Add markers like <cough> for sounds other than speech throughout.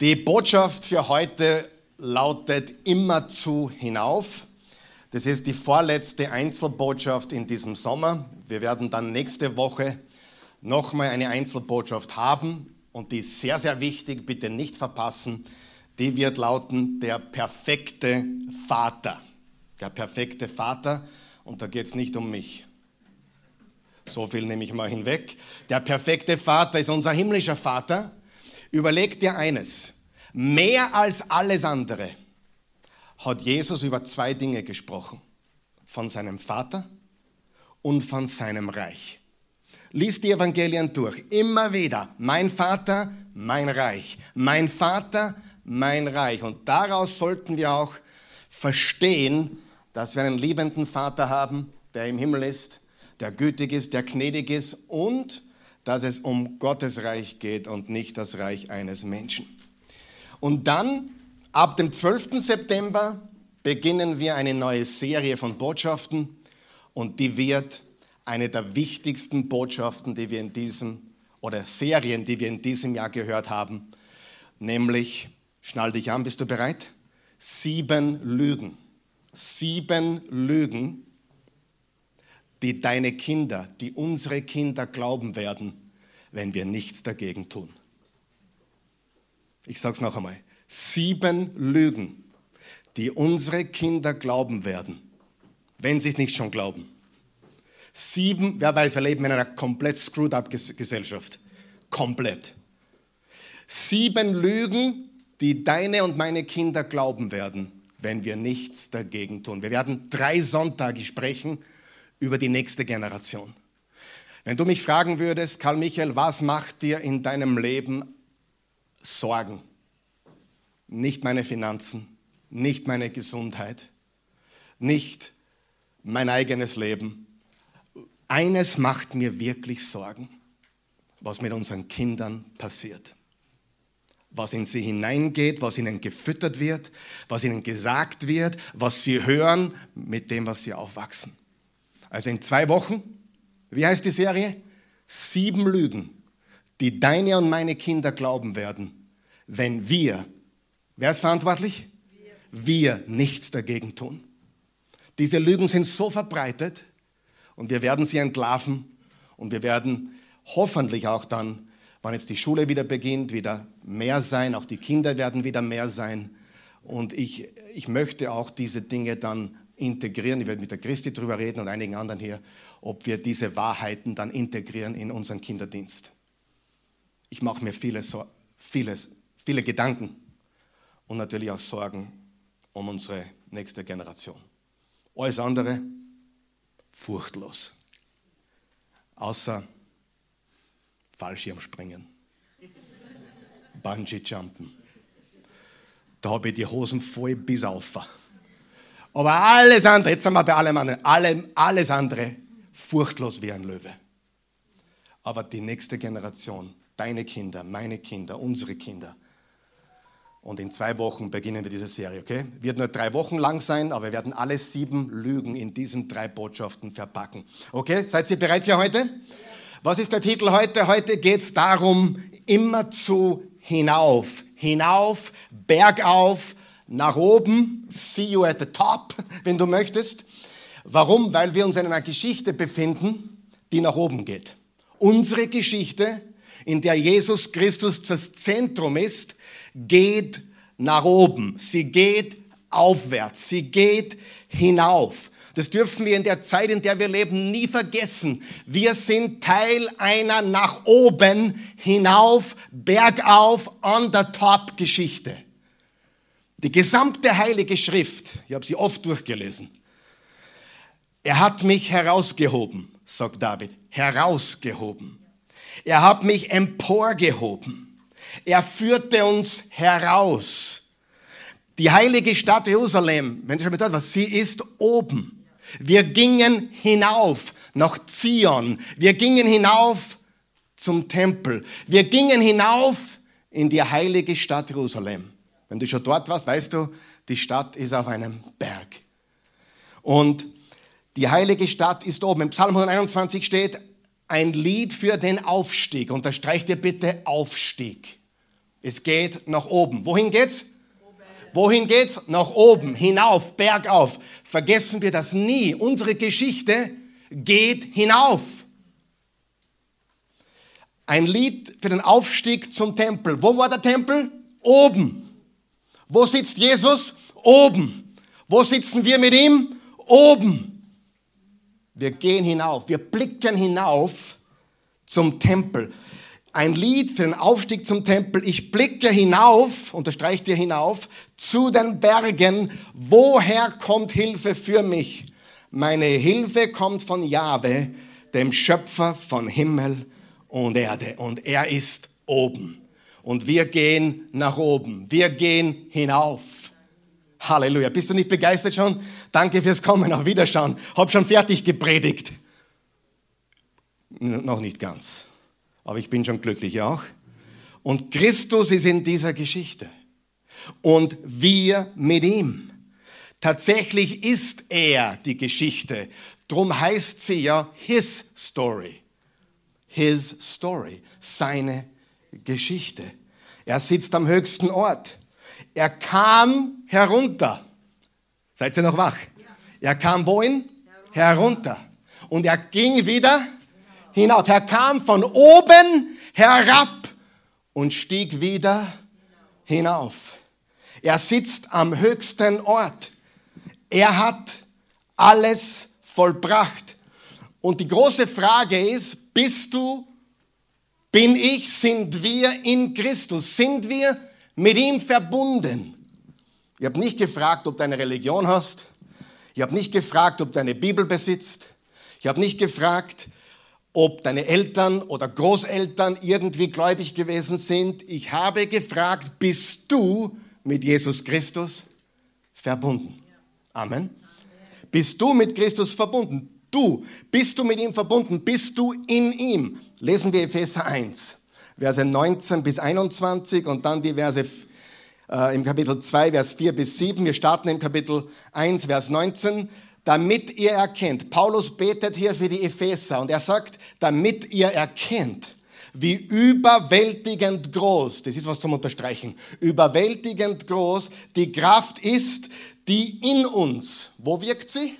Die Botschaft für heute lautet immerzu hinauf. Das ist die vorletzte Einzelbotschaft in diesem Sommer. Wir werden dann nächste Woche nochmal eine Einzelbotschaft haben und die ist sehr, sehr wichtig, bitte nicht verpassen. Die wird lauten, der perfekte Vater. Der perfekte Vater und da geht es nicht um mich. So viel nehme ich mal hinweg. Der perfekte Vater ist unser himmlischer Vater Überleg dir eines. Mehr als alles andere hat Jesus über zwei Dinge gesprochen. Von seinem Vater und von seinem Reich. Lies die Evangelien durch. Immer wieder. Mein Vater, mein Reich. Mein Vater, mein Reich. Und daraus sollten wir auch verstehen, dass wir einen liebenden Vater haben, der im Himmel ist, der gütig ist, der gnädig ist und dass es um Gottes Reich geht und nicht das Reich eines Menschen. Und dann, ab dem 12. September, beginnen wir eine neue Serie von Botschaften und die wird eine der wichtigsten Botschaften, die wir in diesem, oder Serien, die wir in diesem Jahr gehört haben, nämlich, schnall dich an, bist du bereit? Sieben Lügen. Sieben Lügen, die deine Kinder, die unsere Kinder glauben werden, wenn wir nichts dagegen tun. Ich sage es noch einmal. Sieben Lügen, die unsere Kinder glauben werden, wenn sie es nicht schon glauben. Sieben, wer weiß, wir leben in einer komplett screwed up Gesellschaft. Komplett. Sieben Lügen, die deine und meine Kinder glauben werden, wenn wir nichts dagegen tun. Wir werden drei Sonntage sprechen über die nächste Generation. Wenn du mich fragen würdest, Karl Michael, was macht dir in deinem Leben Sorgen? Nicht meine Finanzen, nicht meine Gesundheit, nicht mein eigenes Leben. Eines macht mir wirklich Sorgen, was mit unseren Kindern passiert. Was in sie hineingeht, was ihnen gefüttert wird, was ihnen gesagt wird, was sie hören mit dem, was sie aufwachsen. Also in zwei Wochen, wie heißt die Serie? Sieben Lügen, die deine und meine Kinder glauben werden, wenn wir, wer ist verantwortlich? Wir, wir nichts dagegen tun. Diese Lügen sind so verbreitet und wir werden sie entlarven und wir werden hoffentlich auch dann, wann jetzt die Schule wieder beginnt, wieder mehr sein, auch die Kinder werden wieder mehr sein. Und ich, ich möchte auch diese Dinge dann integrieren. Ich werde mit der Christi darüber reden und einigen anderen hier, ob wir diese Wahrheiten dann integrieren in unseren Kinderdienst. Ich mache mir vieles, vieles, viele Gedanken und natürlich auch Sorgen um unsere nächste Generation. Alles andere furchtlos. Außer Fallschirmspringen, Bungee-Jumpen. Da habe ich die Hosen voll bis auf. Aber alles andere, jetzt sind wir bei allem anderen, allem, alles andere furchtlos wie ein Löwe. Aber die nächste Generation, deine Kinder, meine Kinder, unsere Kinder. Und in zwei Wochen beginnen wir diese Serie, okay? Wird nur drei Wochen lang sein, aber wir werden alle sieben Lügen in diesen drei Botschaften verpacken. Okay, seid ihr bereit für heute? Was ist der Titel heute? Heute geht es darum, immerzu hinauf. Hinauf, bergauf, nach oben, see you at the top, wenn du möchtest. Warum? Weil wir uns in einer Geschichte befinden, die nach oben geht. Unsere Geschichte, in der Jesus Christus das Zentrum ist, geht nach oben. Sie geht aufwärts. Sie geht hinauf. Das dürfen wir in der Zeit, in der wir leben, nie vergessen. Wir sind Teil einer nach oben, hinauf, bergauf, on the top Geschichte. Die gesamte heilige Schrift, ich habe sie oft durchgelesen. Er hat mich herausgehoben, sagt David, herausgehoben. Er hat mich emporgehoben. Er führte uns heraus. Die heilige Stadt Jerusalem, wenn du schon bedeutet was, sie ist oben. Wir gingen hinauf nach Zion. Wir gingen hinauf zum Tempel. Wir gingen hinauf in die heilige Stadt Jerusalem. Wenn du schon dort warst, weißt du, die Stadt ist auf einem Berg. Und die heilige Stadt ist oben. Im Psalm 121 steht ein Lied für den Aufstieg. Unterstreicht ihr bitte Aufstieg. Es geht nach oben. Wohin geht's? Wohin geht's? Nach oben, hinauf, bergauf. Vergessen wir das nie. Unsere Geschichte geht hinauf. Ein Lied für den Aufstieg zum Tempel. Wo war der Tempel? Oben. Wo sitzt Jesus? Oben. Wo sitzen wir mit ihm? Oben. Wir gehen hinauf, wir blicken hinauf zum Tempel. Ein Lied für den Aufstieg zum Tempel. Ich blicke hinauf, unterstreicht ihr hinauf, zu den Bergen. Woher kommt Hilfe für mich? Meine Hilfe kommt von Jahwe, dem Schöpfer von Himmel und Erde. Und er ist oben. Und wir gehen nach oben. Wir gehen hinauf. Halleluja. Bist du nicht begeistert schon? Danke fürs Kommen. Auf Wiederschauen. Hab schon fertig gepredigt. Noch nicht ganz. Aber ich bin schon glücklich auch. Und Christus ist in dieser Geschichte. Und wir mit ihm. Tatsächlich ist er die Geschichte. Drum heißt sie ja His Story. His Story. Seine Geschichte. Er sitzt am höchsten Ort. Er kam herunter. Seid ihr noch wach? Er kam wohin? Herunter. Und er ging wieder hinauf. Er kam von oben herab und stieg wieder hinauf. Er sitzt am höchsten Ort. Er hat alles vollbracht. Und die große Frage ist, bist du, bin ich, sind wir in Christus? Sind wir mit ihm verbunden. Ich habe nicht gefragt, ob du eine Religion hast. Ich habe nicht gefragt, ob du eine Bibel besitzt. Ich habe nicht gefragt, ob deine Eltern oder Großeltern irgendwie gläubig gewesen sind. Ich habe gefragt, bist du mit Jesus Christus verbunden? Amen. Bist du mit Christus verbunden? Du, bist du mit ihm verbunden? Bist du in ihm? Lesen wir Epheser 1. Verse 19 bis 21 und dann die Verse äh, im Kapitel 2, Vers 4 bis 7. Wir starten im Kapitel 1, Vers 19. Damit ihr erkennt, Paulus betet hier für die Epheser und er sagt, damit ihr erkennt, wie überwältigend groß, das ist was zum Unterstreichen, überwältigend groß die Kraft ist, die in uns, wo wirkt sie?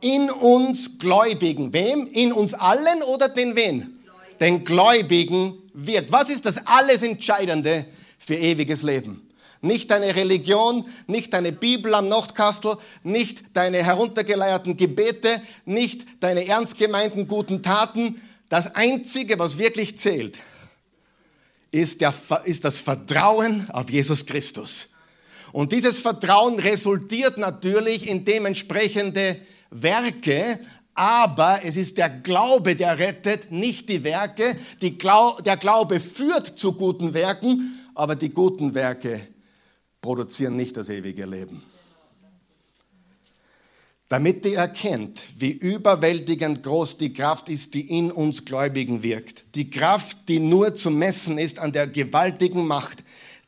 In uns Gläubigen. Wem? In uns allen oder den wen? Den Gläubigen wirkt. Was ist das alles Entscheidende für ewiges Leben? Nicht deine Religion, nicht deine Bibel am Nordkastel, nicht deine heruntergeleierten Gebete, nicht deine ernst gemeinten guten Taten. Das Einzige, was wirklich zählt, ist, der, ist das Vertrauen auf Jesus Christus. Und dieses Vertrauen resultiert natürlich in dementsprechende Werke, aber es ist der Glaube, der rettet, nicht die Werke. Die Glau der Glaube führt zu guten Werken, aber die guten Werke produzieren nicht das ewige Leben. Damit ihr erkennt, wie überwältigend groß die Kraft ist, die in uns Gläubigen wirkt. Die Kraft, die nur zu messen ist an der gewaltigen Macht,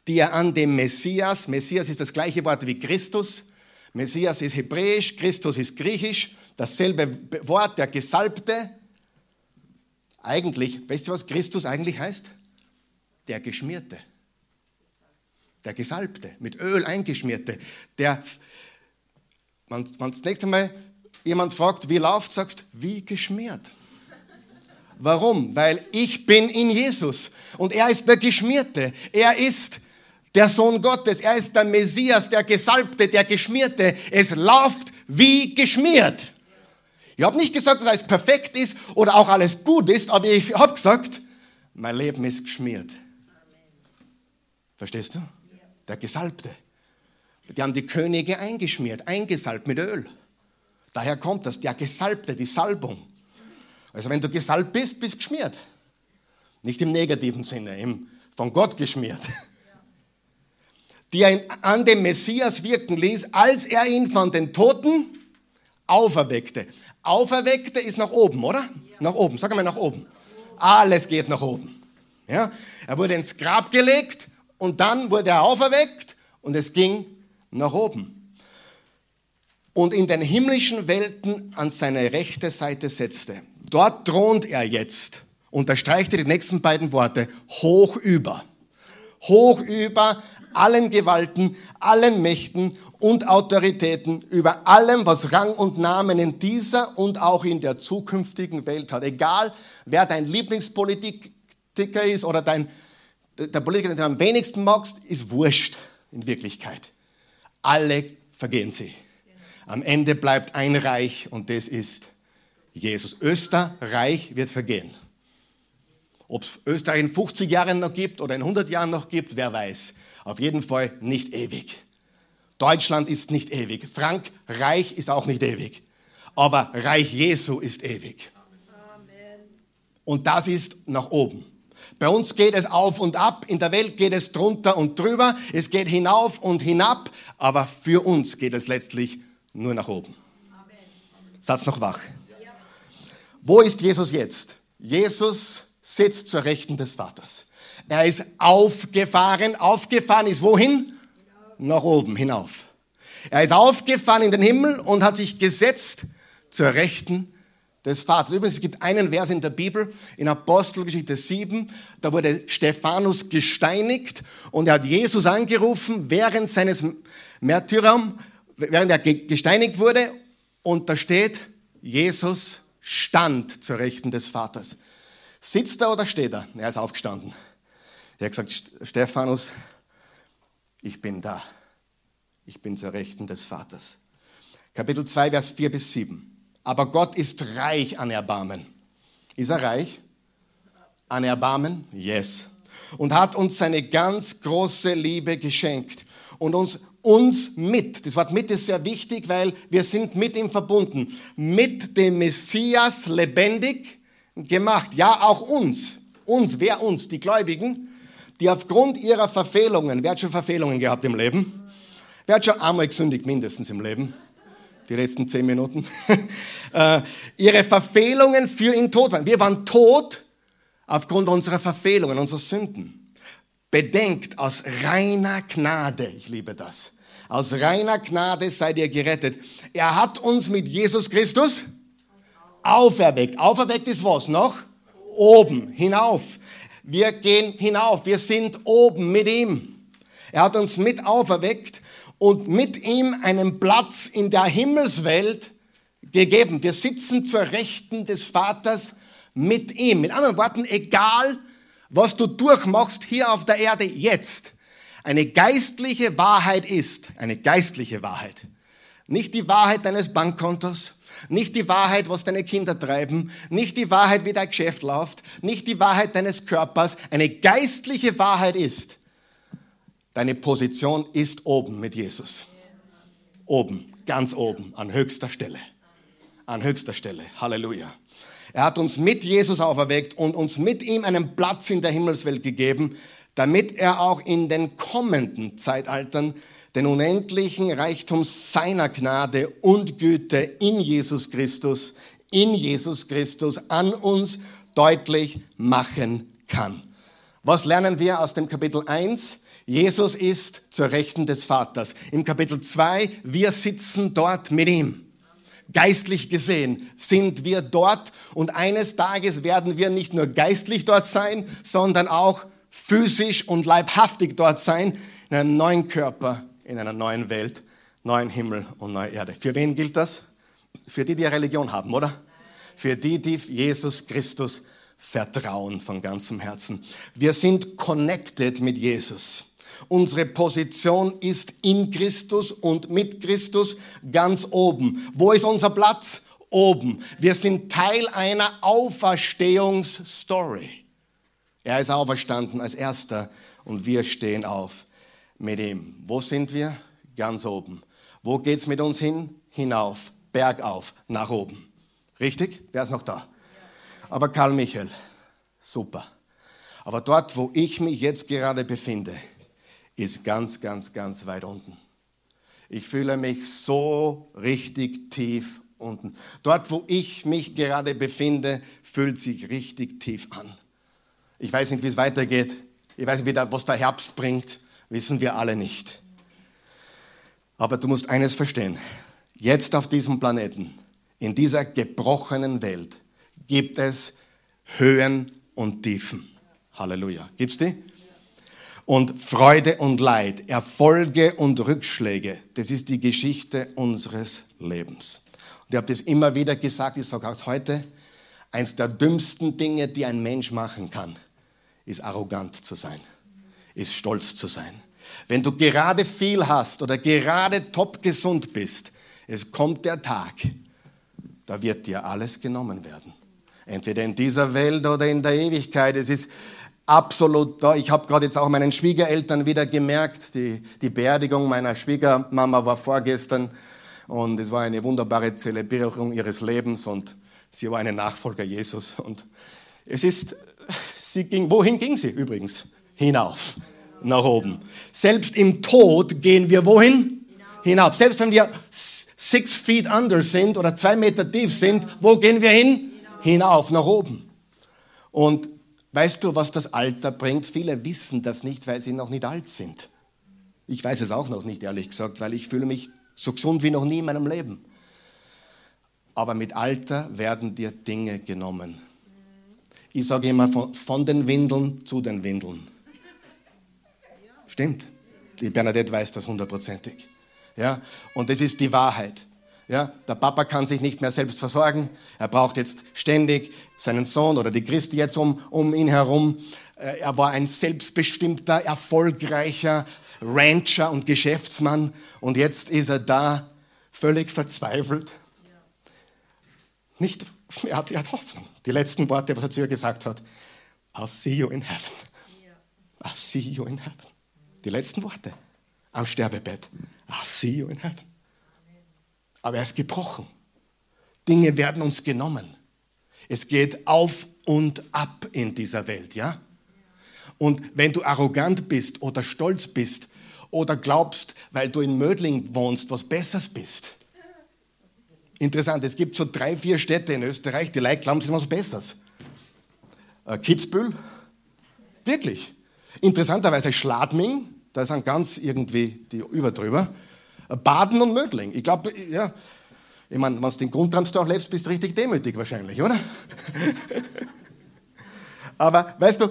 die er an dem Messias, Messias ist das gleiche Wort wie Christus, Messias ist hebräisch, Christus ist griechisch, dasselbe Wort, der Gesalbte. Eigentlich, weißt du, was Christus eigentlich heißt? Der Geschmierte. Der Gesalbte, mit Öl eingeschmierte. Der, wenn, das nächste Mal jemand fragt, wie läuft, sagst wie geschmiert. Warum? Weil ich bin in Jesus und er ist der Geschmierte. Er ist der Sohn Gottes. Er ist der Messias, der Gesalbte, der Geschmierte. Es läuft wie geschmiert. Ich habe nicht gesagt, dass alles perfekt ist oder auch alles gut ist, aber ich habe gesagt, mein Leben ist geschmiert. Verstehst du? Der Gesalbte. Die haben die Könige eingeschmiert, eingesalbt mit Öl. Daher kommt das, der Gesalbte, die Salbung. Also wenn du gesalbt bist, bist geschmiert. Nicht im negativen Sinne, im von Gott geschmiert. Die er an dem Messias wirken ließ, als er ihn von den Toten auferweckte. Auferweckte ist nach oben, oder? Nach oben, sag mal nach oben. Alles geht nach oben. Ja? Er wurde ins Grab gelegt und dann wurde er auferweckt und es ging nach oben. Und in den himmlischen Welten an seine rechte Seite setzte. Dort thront er jetzt. Unterstreicht die nächsten beiden Worte. Hoch über. hoch über allen Gewalten, allen Mächten und Autoritäten, über allem, was Rang und Namen in dieser und auch in der zukünftigen Welt hat. Egal, wer dein Lieblingspolitiker ist oder dein, der Politiker, den du am wenigsten magst, ist wurscht in Wirklichkeit. Alle vergehen sie. Am Ende bleibt ein Reich und das ist Jesus. Österreich wird vergehen. Ob es Österreich in 50 Jahren noch gibt oder in 100 Jahren noch gibt, wer weiß. Auf jeden Fall nicht ewig. Deutschland ist nicht ewig. Frankreich ist auch nicht ewig. Aber Reich Jesu ist ewig. Und das ist nach oben. Bei uns geht es auf und ab, in der Welt geht es drunter und drüber, es geht hinauf und hinab, aber für uns geht es letztlich nur nach oben. Satz noch wach. Wo ist Jesus jetzt? Jesus sitzt zur Rechten des Vaters. Er ist aufgefahren. Aufgefahren ist wohin? Nach oben, hinauf. Er ist aufgefahren in den Himmel und hat sich gesetzt zur Rechten des Vaters. Übrigens, es gibt einen Vers in der Bibel, in Apostelgeschichte 7, da wurde Stephanus gesteinigt und er hat Jesus angerufen während seines Märtyrerums, während er gesteinigt wurde und da steht, Jesus stand zur Rechten des Vaters. Sitzt er oder steht er? Er ist aufgestanden. Er hat gesagt, Stephanus, ich bin da. Ich bin zur Rechten des Vaters. Kapitel 2, Vers 4 bis 7. Aber Gott ist reich an Erbarmen. Ist er reich? An Erbarmen? Yes. Und hat uns seine ganz große Liebe geschenkt und uns, uns mit, das Wort mit ist sehr wichtig, weil wir sind mit ihm verbunden, mit dem Messias lebendig gemacht. Ja, auch uns. Uns, wer uns? Die Gläubigen, die aufgrund ihrer Verfehlungen, wer hat schon Verfehlungen gehabt im Leben? Wer hat schon einmal gesündigt, mindestens im Leben? Die letzten zehn Minuten. <laughs> äh, ihre Verfehlungen für ihn tot waren. Wir waren tot aufgrund unserer Verfehlungen, unserer Sünden. Bedenkt aus reiner Gnade, ich liebe das, aus reiner Gnade seid ihr gerettet. Er hat uns mit Jesus Christus auferweckt. Auferweckt ist was noch? Oben, hinauf. Wir gehen hinauf, wir sind oben mit ihm. Er hat uns mit auferweckt und mit ihm einen Platz in der Himmelswelt gegeben. Wir sitzen zur Rechten des Vaters mit ihm. Mit anderen Worten, egal was du durchmachst hier auf der Erde jetzt, eine geistliche Wahrheit ist, eine geistliche Wahrheit. Nicht die Wahrheit deines Bankkontos, nicht die Wahrheit, was deine Kinder treiben, nicht die Wahrheit, wie dein Geschäft läuft, nicht die Wahrheit deines Körpers. Eine geistliche Wahrheit ist, deine Position ist oben mit Jesus. Oben, ganz oben, an höchster Stelle. An höchster Stelle. Halleluja. Er hat uns mit Jesus auferweckt und uns mit ihm einen Platz in der Himmelswelt gegeben, damit er auch in den kommenden Zeitaltern den unendlichen Reichtum seiner Gnade und Güte in Jesus Christus, in Jesus Christus an uns deutlich machen kann. Was lernen wir aus dem Kapitel 1? Jesus ist zur Rechten des Vaters. Im Kapitel 2, wir sitzen dort mit ihm. Geistlich gesehen sind wir dort und eines Tages werden wir nicht nur geistlich dort sein, sondern auch physisch und leibhaftig dort sein, in einem neuen Körper, in einer neuen Welt, neuen Himmel und neue Erde. Für wen gilt das? Für die, die eine Religion haben, oder? Für die, die Jesus Christus vertrauen von ganzem Herzen. Wir sind connected mit Jesus. Unsere Position ist in Christus und mit Christus ganz oben. Wo ist unser Platz? Oben. Wir sind Teil einer Auferstehungsstory. Er ist auferstanden als erster und wir stehen auf mit ihm. Wo sind wir? Ganz oben. Wo geht's mit uns hin? Hinauf, bergauf, nach oben. Richtig? Wer ist noch da? Aber Karl Michael, super. Aber dort, wo ich mich jetzt gerade befinde, ist ganz, ganz, ganz weit unten. Ich fühle mich so richtig tief unten. Dort, wo ich mich gerade befinde, fühlt sich richtig tief an. Ich weiß nicht, wie es weitergeht. Ich weiß nicht, was der Herbst bringt wissen wir alle nicht. Aber du musst eines verstehen. Jetzt auf diesem Planeten, in dieser gebrochenen Welt, gibt es Höhen und Tiefen. Halleluja. Gibt's die? Und Freude und Leid, Erfolge und Rückschläge, das ist die Geschichte unseres Lebens. Und ich habe das immer wieder gesagt, ich sage auch heute, eins der dümmsten Dinge, die ein Mensch machen kann, ist arrogant zu sein, ist stolz zu sein. Wenn du gerade viel hast oder gerade top gesund bist, es kommt der Tag, da wird dir alles genommen werden. Entweder in dieser Welt oder in der Ewigkeit. Es ist absolut da. Ich habe gerade jetzt auch meinen Schwiegereltern wieder gemerkt, die, die Beerdigung meiner Schwiegermama war vorgestern und es war eine wunderbare Zelebrierung ihres Lebens und sie war eine Nachfolger Jesus. Und es ist, sie ging, wohin ging sie übrigens? Hinauf, nach oben. Selbst im Tod gehen wir wohin? Hinauf. Selbst wenn wir six feet under sind oder zwei Meter tief sind, wo gehen wir hin? Hinauf, nach oben. Und weißt du, was das Alter bringt? Viele wissen das nicht, weil sie noch nicht alt sind. Ich weiß es auch noch nicht, ehrlich gesagt, weil ich fühle mich so gesund wie noch nie in meinem Leben. Aber mit Alter werden dir Dinge genommen. Ich sage immer von, den Windeln zu den Windeln. Stimmt. Die Bernadette weiß das hundertprozentig. Ja? Und das ist die Wahrheit. Ja? Der Papa kann sich nicht mehr selbst versorgen. Er braucht jetzt ständig seinen Sohn oder die Christi jetzt um, um ihn herum. Äh, er war ein selbstbestimmter, erfolgreicher Rancher und Geschäftsmann. Und jetzt ist er da völlig verzweifelt. Nicht, er hat, er hat Hoffnung. Die letzten Worte, was er zu ihr gesagt hat. I'll see you in heaven. I'll see you in heaven. Die letzten Worte am Sterbebett. I'll see you in heaven. Aber er ist gebrochen. Dinge werden uns genommen. Es geht auf und ab in dieser Welt, ja? Und wenn du arrogant bist oder stolz bist oder glaubst, weil du in Mödling wohnst, was Besseres bist. Interessant, es gibt so drei, vier Städte in Österreich, die Leute glauben, sie sind was Besseres. Äh, Kitzbühel, wirklich. Interessanterweise Schladming, da sind ganz irgendwie die überdrüber. Baden und Mödling. Ich glaube, ja, ich meine, wenn du den Grundramsdorf lebst, bist du richtig demütig wahrscheinlich, oder? <laughs> Aber weißt du,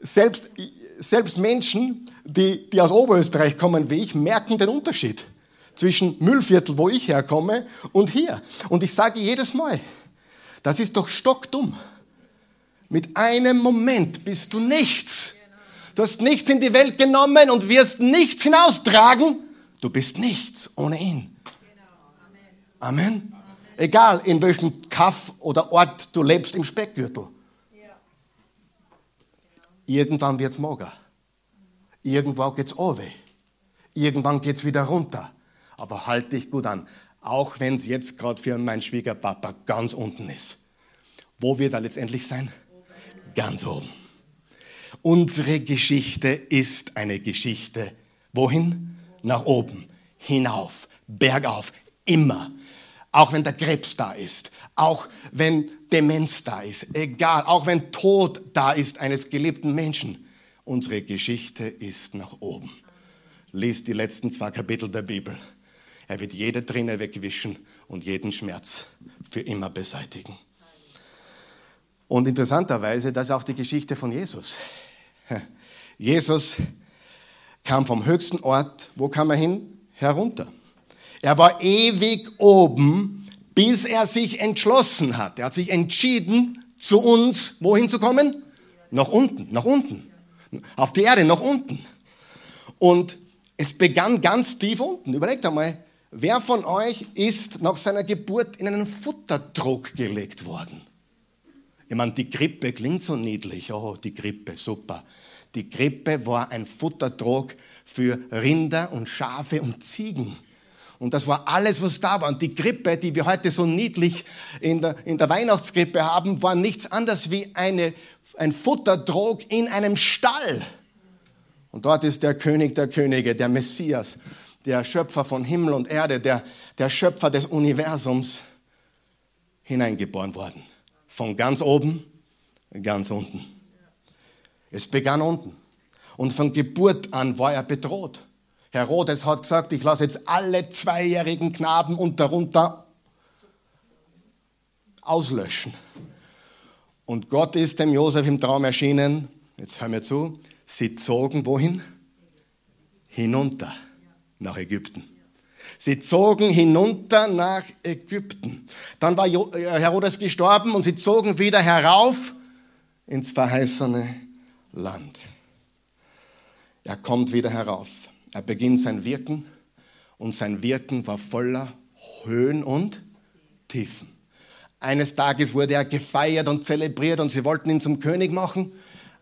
selbst, selbst Menschen, die, die aus Oberösterreich kommen wie ich, merken den Unterschied zwischen Müllviertel, wo ich herkomme, und hier. Und ich sage jedes Mal, das ist doch stockdumm. Mit einem Moment bist du nichts. Du hast nichts in die Welt genommen und wirst nichts hinaustragen. Du bist nichts ohne ihn. Amen. Egal in welchem Kaff oder Ort du lebst im Speckgürtel. Irgendwann wird es mager. Irgendwann geht es over. Irgendwann geht es wieder runter. Aber halt dich gut an. Auch wenn es jetzt gerade für meinen Schwiegerpapa ganz unten ist. Wo wird er letztendlich sein? Ganz oben. Unsere Geschichte ist eine Geschichte. Wohin? Nach oben, hinauf, bergauf, immer. Auch wenn der Krebs da ist, auch wenn Demenz da ist, egal, auch wenn Tod da ist eines geliebten Menschen. Unsere Geschichte ist nach oben. Lies die letzten zwei Kapitel der Bibel. Er wird jede Träne wegwischen und jeden Schmerz für immer beseitigen. Und interessanterweise, das ist auch die Geschichte von Jesus. <laughs> Jesus kam vom höchsten Ort, wo kam er hin? Herunter. Er war ewig oben, bis er sich entschlossen hat. Er hat sich entschieden, zu uns wohin zu kommen? Nach unten, nach unten. Auf die Erde, nach unten. Und es begann ganz tief unten. Überlegt einmal, wer von euch ist nach seiner Geburt in einen Futterdruck gelegt worden? Ich meine, die Grippe klingt so niedlich. Oh, die Grippe, super. Die Grippe war ein Futterdruck für Rinder und Schafe und Ziegen. Und das war alles, was da war. Und die Grippe, die wir heute so niedlich in der, in der Weihnachtskrippe haben, war nichts anderes wie eine, ein Futterdrog in einem Stall. Und dort ist der König der Könige, der Messias, der Schöpfer von Himmel und Erde, der, der Schöpfer des Universums hineingeboren worden. Von ganz oben, ganz unten. Es begann unten. Und von Geburt an war er bedroht. Herodes hat gesagt, ich lasse jetzt alle zweijährigen Knaben und darunter auslöschen. Und Gott ist dem Josef im Traum erschienen, jetzt hör mir zu, Sie zogen wohin? Hinunter nach Ägypten. Sie zogen hinunter nach Ägypten. Dann war äh, Herodes gestorben und sie zogen wieder herauf ins verheißene Land. Er kommt wieder herauf. Er beginnt sein Wirken und sein Wirken war voller Höhen und Tiefen. Eines Tages wurde er gefeiert und zelebriert und sie wollten ihn zum König machen.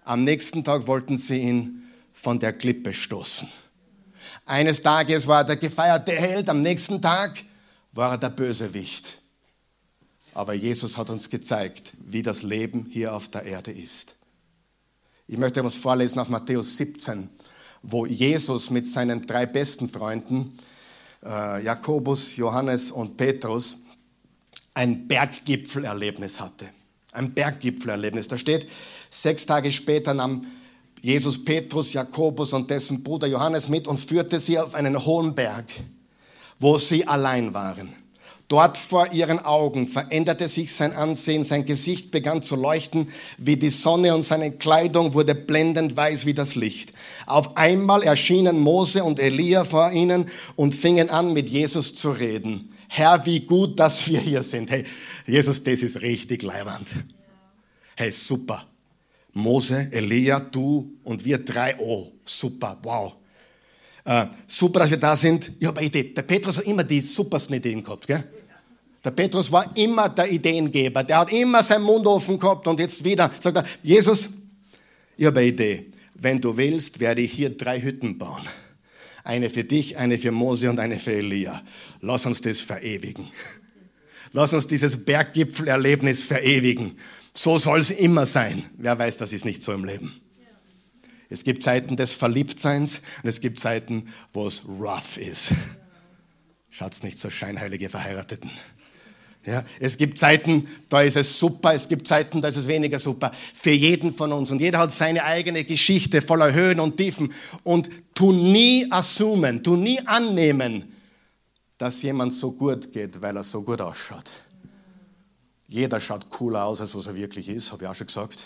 Am nächsten Tag wollten sie ihn von der Klippe stoßen. Eines Tages war er der gefeierte Held, am nächsten Tag war er der Bösewicht. Aber Jesus hat uns gezeigt, wie das Leben hier auf der Erde ist. Ich möchte etwas vorlesen auf Matthäus 17, wo Jesus mit seinen drei besten Freunden, äh, Jakobus, Johannes und Petrus, ein Berggipfelerlebnis hatte. Ein Berggipfelerlebnis. Da steht, sechs Tage später nahm Jesus Petrus, Jakobus und dessen Bruder Johannes mit und führte sie auf einen hohen Berg, wo sie allein waren. Dort vor ihren Augen veränderte sich sein Ansehen, sein Gesicht begann zu leuchten wie die Sonne und seine Kleidung wurde blendend weiß wie das Licht. Auf einmal erschienen Mose und Elia vor ihnen und fingen an, mit Jesus zu reden. Herr, wie gut, dass wir hier sind. Hey, Jesus, das ist richtig leiwand. Hey, super. Mose, Elia, du und wir drei. Oh, super, wow. Äh, super, dass wir da sind. Ich habe eine Idee. Der Petrus hat immer die supersten Ideen gehabt. Gell? Der Petrus war immer der Ideengeber. Der hat immer seinen Mund offen gehabt und jetzt wieder sagt er, Jesus, ich habe eine Idee. Wenn du willst, werde ich hier drei Hütten bauen. Eine für dich, eine für Mose und eine für Elia. Lass uns das verewigen. Lass uns dieses Berggipfelerlebnis verewigen. So soll es immer sein. Wer weiß, das ist nicht so im Leben. Es gibt Zeiten des Verliebtseins und es gibt Zeiten, wo es rough ist. Schaut's nicht so scheinheilige Verheirateten. Ja, es gibt Zeiten, da ist es super, es gibt Zeiten, da ist es weniger super. Für jeden von uns. Und jeder hat seine eigene Geschichte voller Höhen und Tiefen. Und tu nie assumen, tu nie annehmen, dass jemand so gut geht, weil er so gut ausschaut. Jeder schaut cooler aus, als was er wirklich ist, habe ich auch schon gesagt.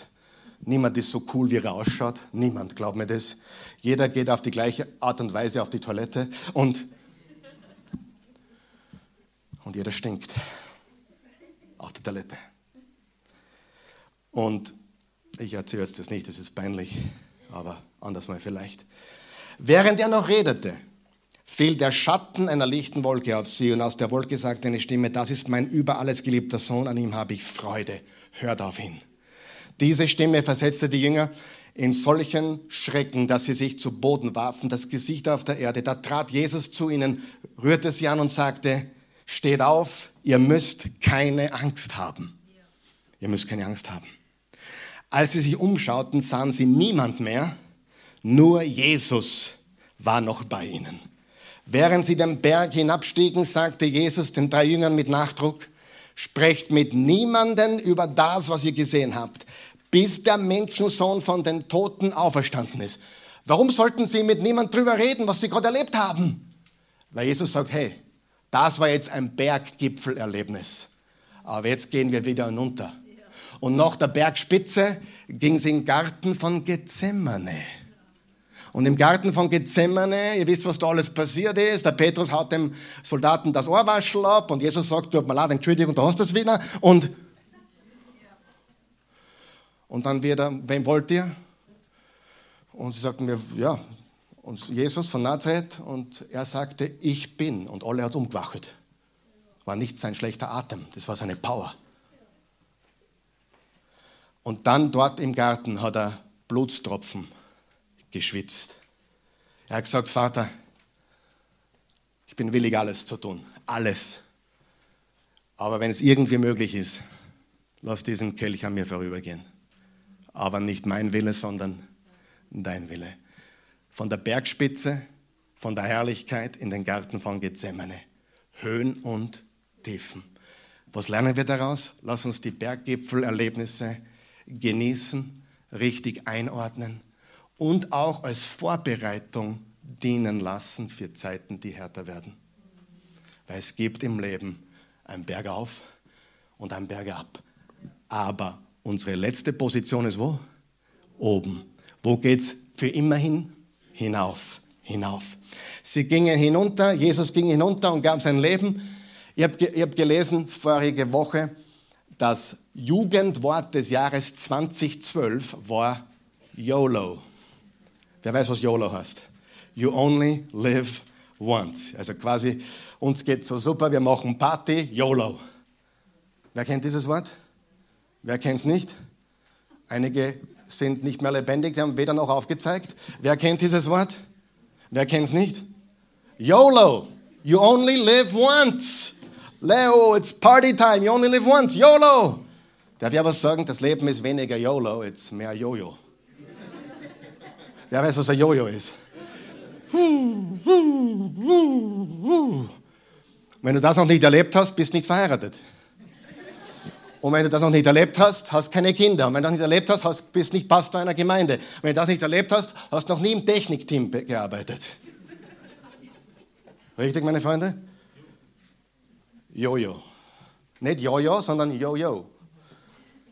Niemand ist so cool, wie er ausschaut. Niemand, glaub mir das. Jeder geht auf die gleiche Art und Weise auf die Toilette und, und jeder stinkt auf der Toilette. Und ich erzähle jetzt das nicht, das ist peinlich, aber anders mal vielleicht. Während er noch redete, fiel der Schatten einer lichten Wolke auf sie und aus der Wolke sagte eine Stimme, das ist mein über alles geliebter Sohn, an ihm habe ich Freude, hört auf ihn. Diese Stimme versetzte die Jünger in solchen Schrecken, dass sie sich zu Boden warfen, das Gesicht auf der Erde. Da trat Jesus zu ihnen, rührte sie an und sagte, steht auf, ihr müsst keine Angst haben. Ihr müsst keine Angst haben. Als sie sich umschauten, sahen sie niemand mehr, nur Jesus war noch bei ihnen. Während sie den Berg hinabstiegen, sagte Jesus den drei Jüngern mit Nachdruck, sprecht mit niemanden über das, was ihr gesehen habt, bis der Menschensohn von den Toten auferstanden ist. Warum sollten sie mit niemandem drüber reden, was sie gerade erlebt haben? Weil Jesus sagt, hey, das war jetzt ein Berggipfelerlebnis. Aber jetzt gehen wir wieder hinunter. Und nach der Bergspitze ging es in den Garten von Gethsemane. Und im Garten von Gethsemane, ihr wisst, was da alles passiert ist, der Petrus haut dem Soldaten das Ohrwaschel ab und Jesus sagt, tut mir leid, Entschuldigung, du hast das wieder. Und, und dann wieder, wem wollt ihr? Und sie sagten mir, ja, und Jesus von Nazareth und er sagte, ich bin. Und alle hat es umgewacht. War nicht sein schlechter Atem, das war seine Power. Und dann dort im Garten hat er Blutstropfen geschwitzt. Er hat gesagt, Vater, ich bin willig, alles zu tun. Alles. Aber wenn es irgendwie möglich ist, lass diesen Kelch an mir vorübergehen. Aber nicht mein Wille, sondern dein Wille von der Bergspitze, von der Herrlichkeit in den Garten von Gethsemane. Höhen und Tiefen. Was lernen wir daraus? Lass uns die Berggipfelerlebnisse genießen, richtig einordnen und auch als Vorbereitung dienen lassen für Zeiten, die härter werden. Weil es gibt im Leben ein Berg auf und ein Berg ab. Aber unsere letzte Position ist wo? Oben Wo geht's für immer hin? Hinauf, hinauf. Sie gingen hinunter, Jesus ging hinunter und gab sein Leben. Ich habe hab gelesen vorige Woche, das Jugendwort des Jahres 2012 war YOLO. Wer weiß, was YOLO heißt? You only live once. Also quasi, uns geht so super, wir machen Party, YOLO. Wer kennt dieses Wort? Wer kennt es nicht? Einige sind nicht mehr lebendig, die haben weder noch aufgezeigt. Wer kennt dieses Wort? Wer kennt es nicht? YOLO. You only live once. Leo, it's party time. You only live once. YOLO. Darf ich aber sagen, das Leben ist weniger YOLO, it's mehr Jojo. Wer weiß, was ein Jojo ist? Wenn du das noch nicht erlebt hast, bist nicht verheiratet. Und wenn du das noch nicht erlebt hast, hast keine Kinder. Und wenn du das nicht erlebt hast, hast bist nicht Pastor einer Gemeinde. Wenn du das nicht erlebt hast, hast noch nie im Technikteam gearbeitet. Richtig, meine Freunde? Jojo. Nicht Jojo, sondern Jojo.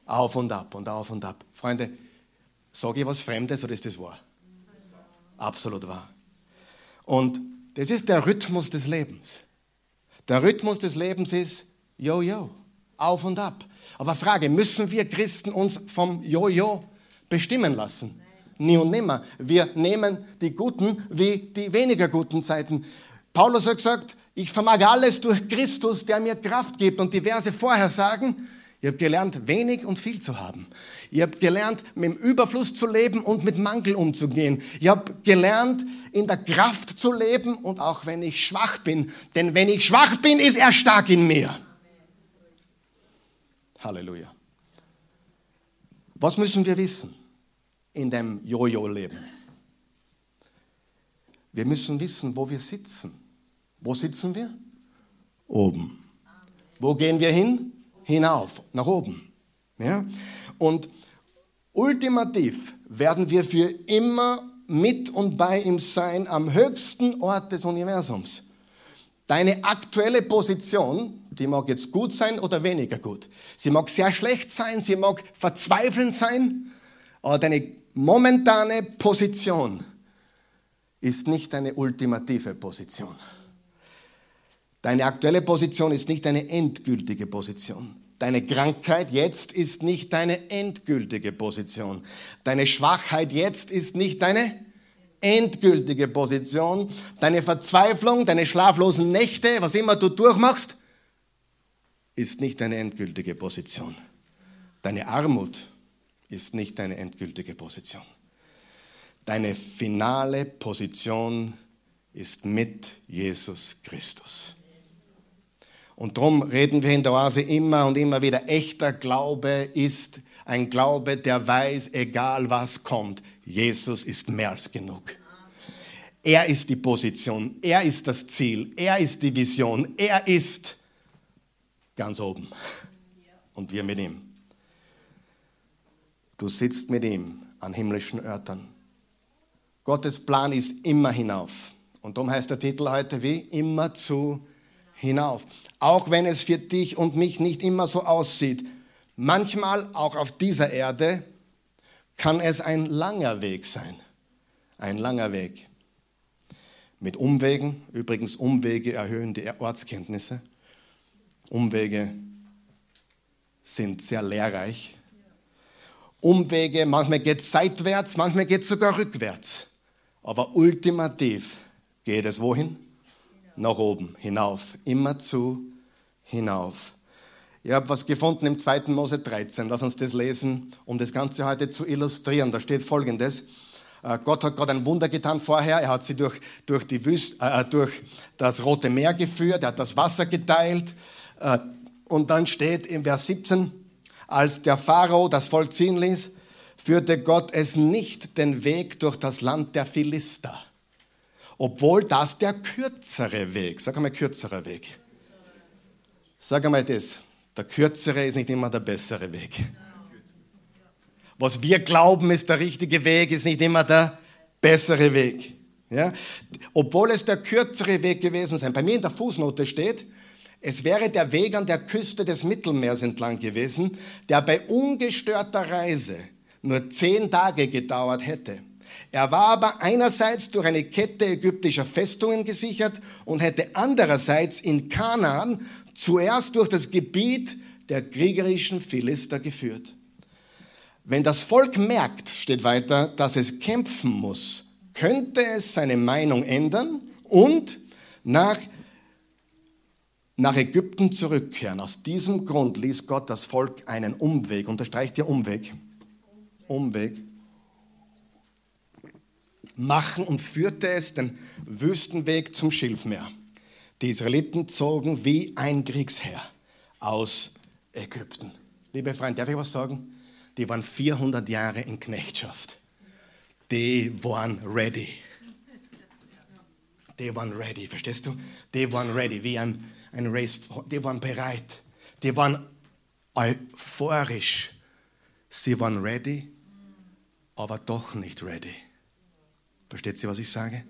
Auf und ab und auf und ab. Freunde, sage ich was Fremdes oder ist das wahr? Absolut wahr. Und das ist der Rhythmus des Lebens. Der Rhythmus des Lebens ist Jojo, auf und ab. Aber Frage, müssen wir Christen uns vom Jojo bestimmen lassen? Nie und nimmer. Wir nehmen die guten wie die weniger guten Zeiten. Paulus hat gesagt, ich vermag alles durch Christus, der mir Kraft gibt. Und die Verse vorher sagen, ich habe gelernt, wenig und viel zu haben. Ich habe gelernt, mit dem Überfluss zu leben und mit Mangel umzugehen. Ich habe gelernt, in der Kraft zu leben und auch wenn ich schwach bin. Denn wenn ich schwach bin, ist er stark in mir. Halleluja. Was müssen wir wissen in dem Jojo-Leben? Wir müssen wissen, wo wir sitzen. Wo sitzen wir? Oben. Wo gehen wir hin? Hinauf, nach oben. Ja? Und ultimativ werden wir für immer mit und bei ihm sein am höchsten Ort des Universums. Deine aktuelle Position, die mag jetzt gut sein oder weniger gut. Sie mag sehr schlecht sein, sie mag verzweifelnd sein, aber deine momentane Position ist nicht deine ultimative Position. Deine aktuelle Position ist nicht deine endgültige Position. Deine Krankheit jetzt ist nicht deine endgültige Position. Deine Schwachheit jetzt ist nicht deine endgültige Position. Deine Verzweiflung, deine schlaflosen Nächte, was immer du durchmachst, ist nicht deine endgültige Position. Deine Armut ist nicht deine endgültige Position. Deine finale Position ist mit Jesus Christus. Und darum reden wir in der Oase immer und immer wieder, echter Glaube ist ein Glaube, der weiß, egal was kommt, Jesus ist mehr als genug. Er ist die Position, er ist das Ziel, er ist die Vision, er ist ganz oben. Und wir mit ihm. Du sitzt mit ihm an himmlischen Örtern. Gottes Plan ist immer hinauf. Und darum heißt der Titel heute wie? Immer zu hinauf. Auch wenn es für dich und mich nicht immer so aussieht. Manchmal, auch auf dieser Erde, kann es ein langer Weg sein. Ein langer Weg. Mit Umwegen, übrigens Umwege erhöhen die Ortskenntnisse. Umwege sind sehr lehrreich. Umwege, manchmal geht es seitwärts, manchmal geht es sogar rückwärts. Aber ultimativ geht es wohin? Nach oben, hinauf, immer zu hinauf. Ich habe was gefunden im 2. Mose 13. Lass uns das lesen, um das Ganze heute zu illustrieren. Da steht folgendes. Äh, Gott hat gerade ein Wunder getan vorher. Er hat sie durch, durch, die Wüste, äh, durch das Rote Meer geführt. Er hat das Wasser geteilt. Äh, und dann steht im Vers 17, als der Pharao das Volk ziehen ließ, führte Gott es nicht den Weg durch das Land der Philister. Obwohl das der kürzere Weg, sag einmal kürzerer Weg. Sag einmal das, der kürzere ist nicht immer der bessere Weg. Was wir glauben, ist der richtige Weg, ist nicht immer der bessere Weg. Ja? Obwohl es der kürzere Weg gewesen sein. Bei mir in der Fußnote steht, es wäre der Weg an der Küste des Mittelmeers entlang gewesen, der bei ungestörter Reise nur zehn Tage gedauert hätte. Er war aber einerseits durch eine Kette ägyptischer Festungen gesichert und hätte andererseits in Kanaan zuerst durch das Gebiet der kriegerischen Philister geführt. Wenn das Volk merkt, steht weiter, dass es kämpfen muss, könnte es seine Meinung ändern und nach, nach Ägypten zurückkehren. Aus diesem Grund ließ Gott das Volk einen Umweg, unterstreicht ihr Umweg, Umweg, machen und führte es den Wüstenweg zum Schilfmeer. Die Israeliten zogen wie ein Kriegsherr aus Ägypten. Liebe Freunde, darf ich was sagen? die waren 400 Jahre in Knechtschaft. Die waren ready. Die waren ready, verstehst du? Die waren ready, wie ein, ein Race. Die waren bereit. Die waren euphorisch. Sie waren ready, aber doch nicht ready. Versteht sie, was ich sage?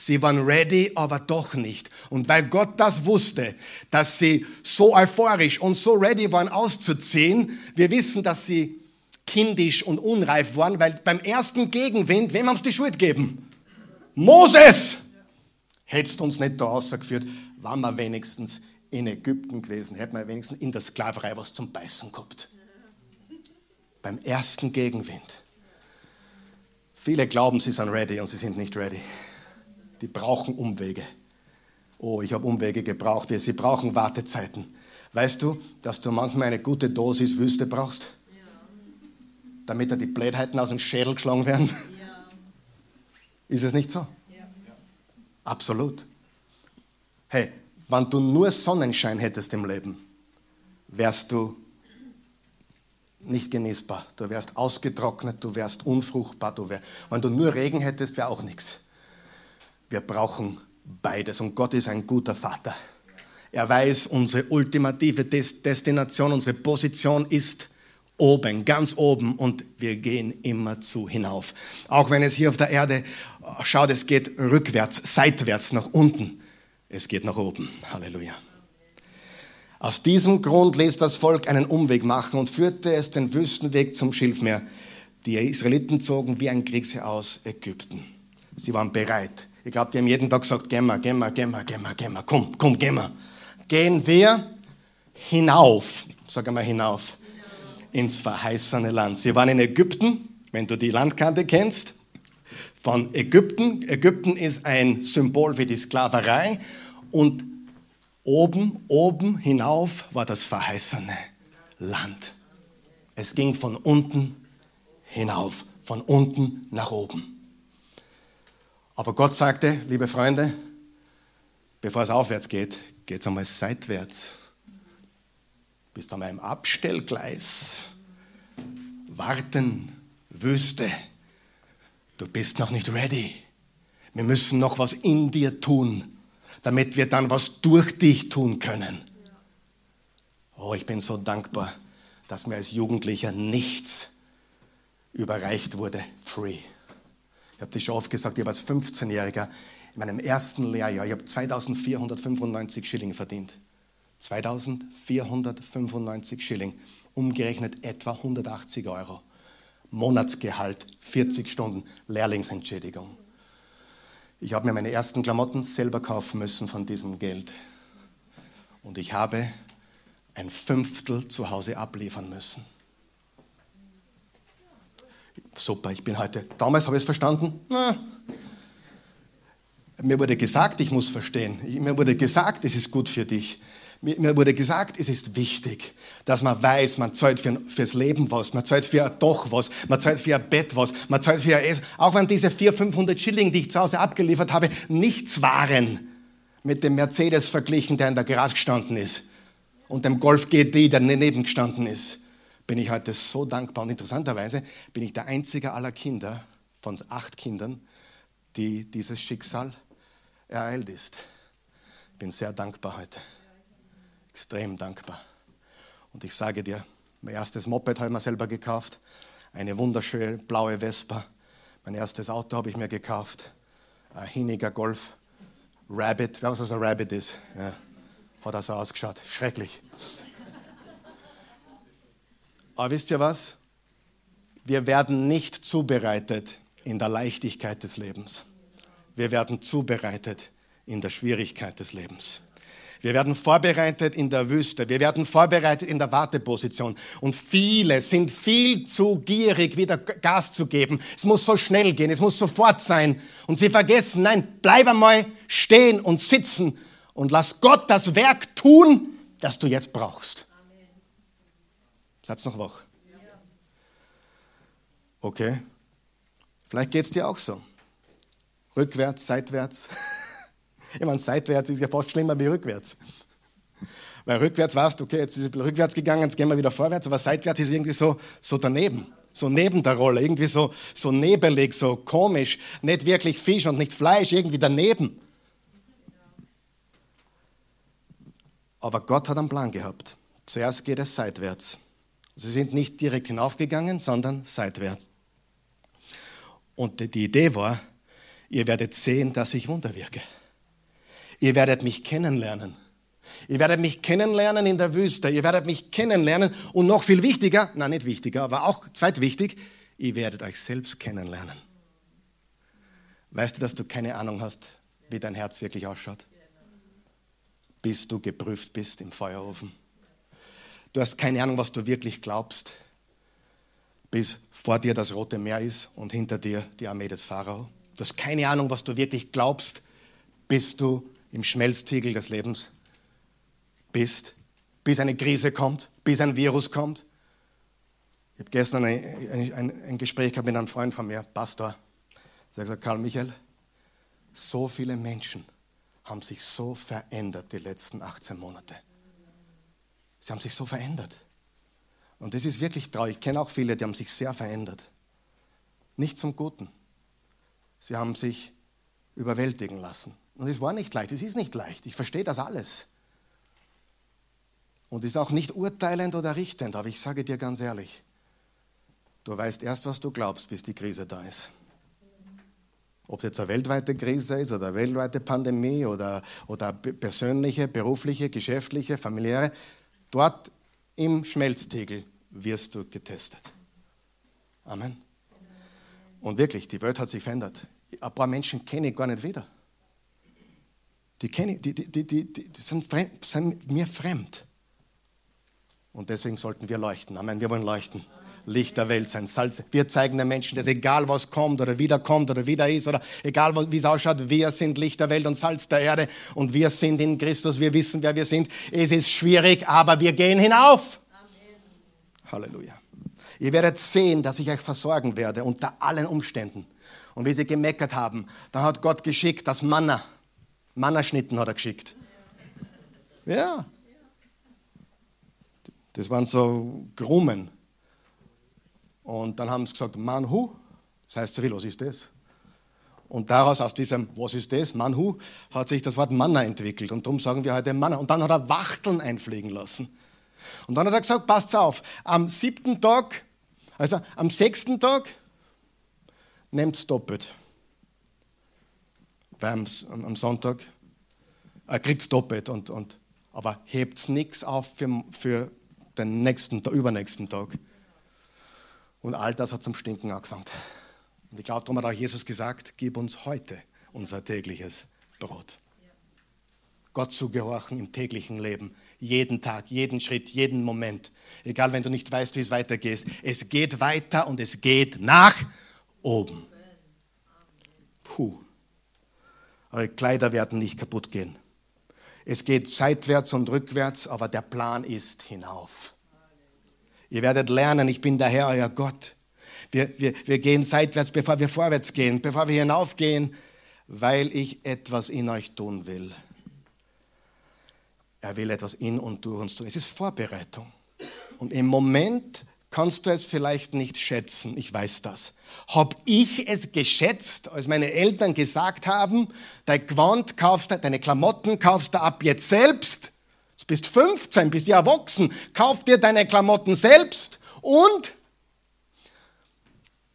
Sie waren ready, aber doch nicht. Und weil Gott das wusste, dass sie so euphorisch und so ready waren auszuziehen, wir wissen, dass sie kindisch und unreif waren, weil beim ersten Gegenwind, wem haben sie die Schuld gegeben? Moses! Hättest uns nicht da rausgeführt, waren wir wenigstens in Ägypten gewesen, hätten wir wenigstens in der Sklaverei was zum Beißen gehabt. Beim ersten Gegenwind. Viele glauben, sie sind ready und sie sind nicht ready. Die brauchen Umwege. Oh, ich habe Umwege gebraucht. Sie brauchen Wartezeiten. Weißt du, dass du manchmal eine gute Dosis Wüste brauchst? damit da die Blödheiten aus dem Schädel geschlagen werden? Ja. Ist es nicht so? Ja. Absolut. Hey, wenn du nur Sonnenschein hättest im Leben, wärst du nicht genießbar. Du wärst ausgetrocknet, du wärst unfruchtbar. Du wär, wenn du nur Regen hättest, wäre auch nichts. Wir brauchen beides und Gott ist ein guter Vater. Er weiß, unsere ultimative Destination, unsere Position ist oben, ganz oben und wir gehen immer zu hinauf. Auch wenn es hier auf der Erde schaut, es geht rückwärts, seitwärts nach unten. Es geht nach oben. Halleluja. Aus diesem Grund ließ das Volk einen Umweg machen und führte es den Wüstenweg zum Schilfmeer. Die Israeliten zogen wie ein Kriegsherr aus Ägypten. Sie waren bereit. Ich glaube, die haben jeden Tag gesagt, geh mal, geh mal, geh mal, geh mal, geh mal, komm, komm, geh mal. Gehen wir hinauf. Sag einmal hinauf ins verheißene Land. Sie waren in Ägypten, wenn du die Landkarte kennst, von Ägypten. Ägypten ist ein Symbol für die Sklaverei und oben, oben hinauf war das verheißene Land. Es ging von unten hinauf, von unten nach oben. Aber Gott sagte, liebe Freunde, bevor es aufwärts geht, geht es einmal seitwärts bist an einem Abstellgleis. Warten, Wüste. Du bist noch nicht ready. Wir müssen noch was in dir tun, damit wir dann was durch dich tun können. Oh, ich bin so dankbar, dass mir als Jugendlicher nichts überreicht wurde, free. Ich habe das schon oft gesagt, ich habe als 15-Jähriger in meinem ersten Lehrjahr, ich habe 2495 Schilling verdient. 2495 Schilling, umgerechnet etwa 180 Euro. Monatsgehalt, 40 Stunden Lehrlingsentschädigung. Ich habe mir meine ersten Klamotten selber kaufen müssen von diesem Geld. Und ich habe ein Fünftel zu Hause abliefern müssen. Super, ich bin heute. Damals habe ich es verstanden. Na, mir wurde gesagt, ich muss verstehen. Mir wurde gesagt, es ist gut für dich. Mir wurde gesagt, es ist wichtig, dass man weiß, man zahlt für, fürs Leben was, man zahlt für ein Doch was, man zahlt für ein Bett was, man zahlt für ein Essen. Auch wenn diese 400, 500 Schilling, die ich zu Hause abgeliefert habe, nichts waren mit dem Mercedes verglichen, der in der Garage gestanden ist und dem Golf GT, der daneben gestanden ist, bin ich heute so dankbar. Und interessanterweise bin ich der einzige aller Kinder von acht Kindern, die dieses Schicksal ereilt ist. Ich bin sehr dankbar heute extrem dankbar. Und ich sage dir, mein erstes Moped habe ich mir selber gekauft, eine wunderschöne blaue Vespa. Mein erstes Auto habe ich mir gekauft, ein Hiniger Golf, Rabbit, wer weiß, was ein Rabbit ist? Ja, hat er so ausgeschaut, schrecklich. Aber wisst ihr was? Wir werden nicht zubereitet in der Leichtigkeit des Lebens. Wir werden zubereitet in der Schwierigkeit des Lebens. Wir werden vorbereitet in der Wüste. Wir werden vorbereitet in der Warteposition. Und viele sind viel zu gierig, wieder Gas zu geben. Es muss so schnell gehen. Es muss sofort sein. Und sie vergessen, nein, bleib einmal stehen und sitzen und lass Gott das Werk tun, das du jetzt brauchst. Seid noch wach? Okay. Vielleicht geht es dir auch so. Rückwärts, seitwärts. <laughs> Ich meine, seitwärts ist ja fast schlimmer wie rückwärts. Weil rückwärts warst du, okay, jetzt ist es rückwärts gegangen, jetzt gehen wir wieder vorwärts, aber seitwärts ist irgendwie so, so daneben, so neben der Rolle, irgendwie so, so nebelig, so komisch, nicht wirklich Fisch und nicht Fleisch, irgendwie daneben. Aber Gott hat einen Plan gehabt. Zuerst geht es seitwärts. Sie sind nicht direkt hinaufgegangen, sondern seitwärts. Und die Idee war, ihr werdet sehen, dass ich Wunder wirke. Ihr werdet mich kennenlernen. Ihr werdet mich kennenlernen in der Wüste. Ihr werdet mich kennenlernen. Und noch viel wichtiger, nein, nicht wichtiger, aber auch zweitwichtig, ihr werdet euch selbst kennenlernen. Weißt du, dass du keine Ahnung hast, wie dein Herz wirklich ausschaut? Bis du geprüft bist im Feuerofen. Du hast keine Ahnung, was du wirklich glaubst, bis vor dir das Rote Meer ist und hinter dir die Armee des Pharao. Du hast keine Ahnung, was du wirklich glaubst, bis du im Schmelztiegel des Lebens bist, bis eine Krise kommt, bis ein Virus kommt. Ich habe gestern ein, ein, ein, Gespräch gehabt mit einem Freund von mir, Pastor. Der hat gesagt, Karl Michael, so viele Menschen haben sich so verändert die letzten 18 Monate. Sie haben sich so verändert. Und das ist wirklich traurig. Ich kenne auch viele, die haben sich sehr verändert. Nicht zum Guten. Sie haben sich überwältigen lassen. Und es war nicht leicht, es ist nicht leicht. Ich verstehe das alles. Und ist auch nicht urteilend oder richtend, aber ich sage dir ganz ehrlich, du weißt erst, was du glaubst, bis die Krise da ist. Ob es jetzt eine weltweite Krise ist oder eine weltweite Pandemie oder, oder persönliche, berufliche, geschäftliche, familiäre, dort im Schmelztegel wirst du getestet. Amen. Und wirklich, die Welt hat sich verändert. Ein paar Menschen kenne ich gar nicht wieder. Die, kenne, die, die, die, die, sind, fremd, sind mir fremd. Und deswegen sollten wir leuchten. Amen. Wir wollen leuchten. Licht der Welt sein, Salz. Wir zeigen den Menschen, dass egal was kommt oder wieder kommt oder wieder ist oder egal wie es ausschaut, wir sind Licht der Welt und Salz der Erde und wir sind in Christus, wir wissen, wer wir sind. Es ist schwierig, aber wir gehen hinauf. Amen. Halleluja. Ihr werdet sehen, dass ich euch versorgen werde unter allen Umständen. Und wie sie gemeckert haben, dann hat Gott geschickt das Manna. Mannerschnitten hat er geschickt. Ja. Das waren so Grummen. Und dann haben sie gesagt, Manhu. Das heißt so viel, was ist das? Und daraus, aus diesem, was ist das, Manhu, hat sich das Wort Manna entwickelt. Und darum sagen wir heute Manna. Und dann hat er Wachteln einfliegen lassen. Und dann hat er gesagt, passt auf, am siebten Tag, also am sechsten Tag, nehmt es doppelt beim, am Sonntag, äh, kriegt es doppelt, und, und, aber hebt nichts auf für, für den nächsten, übernächsten Tag. Und all das hat zum Stinken angefangen. Und ich glaube, darum hat auch Jesus gesagt, gib uns heute unser tägliches Brot. Gott zu gehorchen im täglichen Leben, jeden Tag, jeden Schritt, jeden Moment. Egal, wenn du nicht weißt, wie es weitergeht. Es geht weiter und es geht nach oben. Puh. Eure Kleider werden nicht kaputt gehen. Es geht seitwärts und rückwärts, aber der Plan ist hinauf. Ihr werdet lernen, ich bin der Herr, euer Gott. Wir, wir, wir gehen seitwärts, bevor wir vorwärts gehen, bevor wir hinaufgehen, weil ich etwas in euch tun will. Er will etwas in und durch uns tun. Es ist Vorbereitung. Und im Moment kannst du es vielleicht nicht schätzen, ich weiß das. Hab ich es geschätzt, als meine Eltern gesagt haben, dein Gewand kaufst du, deine Klamotten kaufst du ab jetzt selbst. Du bist 15, bist ja erwachsen, kauf dir deine Klamotten selbst und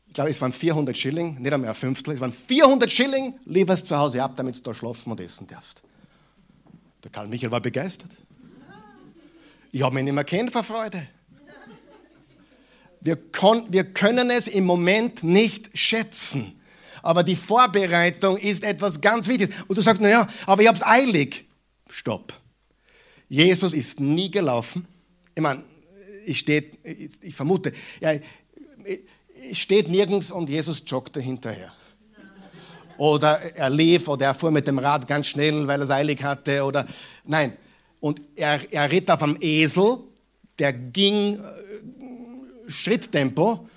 ich glaube, es waren 400 Schilling, nicht einmal ein Fünftel, es waren 400 Schilling, lieferst zu Hause ab, damit du da schlafen und essen darfst. Der Karl Michael war begeistert. Ich habe mich nicht mehr kennt vor Freude. Wir, wir können es im Moment nicht schätzen. Aber die Vorbereitung ist etwas ganz Wichtiges. Und du sagst, naja, aber ich habe es eilig. Stopp. Jesus ist nie gelaufen. Ich meine, ich, steht, ich vermute, ja, es steht nirgends und Jesus joggte hinterher. Oder er lief oder er fuhr mit dem Rad ganz schnell, weil er es eilig hatte. Oder nein. Und er, er ritt auf einem Esel, der ging äh, Schritttempo,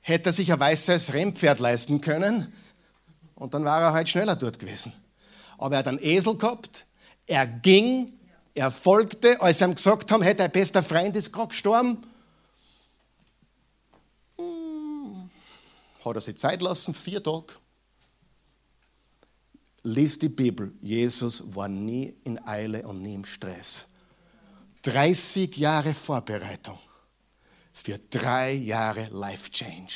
hätte sich ein weißes Rennpferd leisten können und dann war er halt schneller dort gewesen. Aber er hat einen Esel gehabt, er ging, er folgte, als sie ihm gesagt haben, hey, dein bester Freund ist gerade gestorben. Hm, hat er sich Zeit lassen, vier Tage. Lies die Bibel. Jesus war nie in Eile und nie im Stress. 30 Jahre Vorbereitung für drei Jahre Life Change.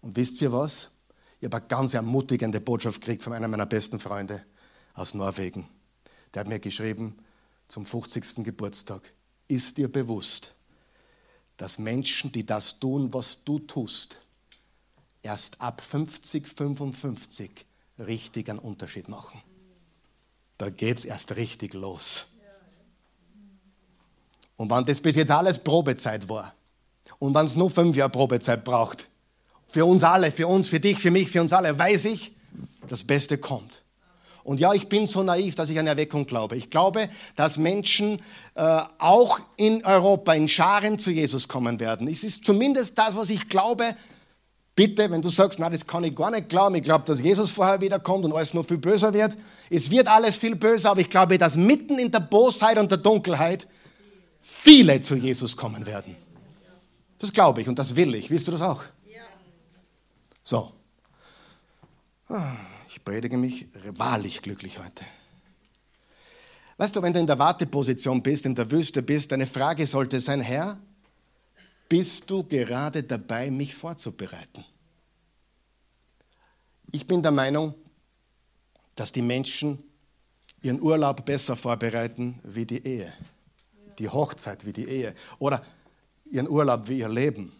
Und wisst ihr was? Ich habe eine ganz ermutigende Botschaft gekriegt von einem meiner besten Freunde aus Norwegen. Der hat mir geschrieben zum 50. Geburtstag. Ist dir bewusst, dass Menschen, die das tun, was du tust, erst ab 50, 55 richtig einen Unterschied machen. Da geht es erst richtig los. Und wenn das bis jetzt alles Probezeit war und wenn es nur fünf Jahre Probezeit braucht, für uns alle, für uns, für dich, für mich, für uns alle, weiß ich, das Beste kommt. Und ja, ich bin so naiv, dass ich an Erweckung glaube. Ich glaube, dass Menschen äh, auch in Europa in Scharen zu Jesus kommen werden. Es ist zumindest das, was ich glaube, Bitte, wenn du sagst, na, das kann ich gar nicht glauben, ich glaube, dass Jesus vorher wiederkommt und alles nur viel böser wird. Es wird alles viel böser, aber ich glaube, dass mitten in der Bosheit und der Dunkelheit viele zu Jesus kommen werden. Das glaube ich und das will ich. Willst du das auch? So. Ich predige mich wahrlich glücklich heute. Weißt du, wenn du in der Warteposition bist, in der Wüste bist, deine Frage sollte sein, Herr, bist du gerade dabei, mich vorzubereiten? Ich bin der Meinung, dass die Menschen ihren Urlaub besser vorbereiten wie die Ehe, die Hochzeit wie die Ehe oder ihren Urlaub wie ihr Leben.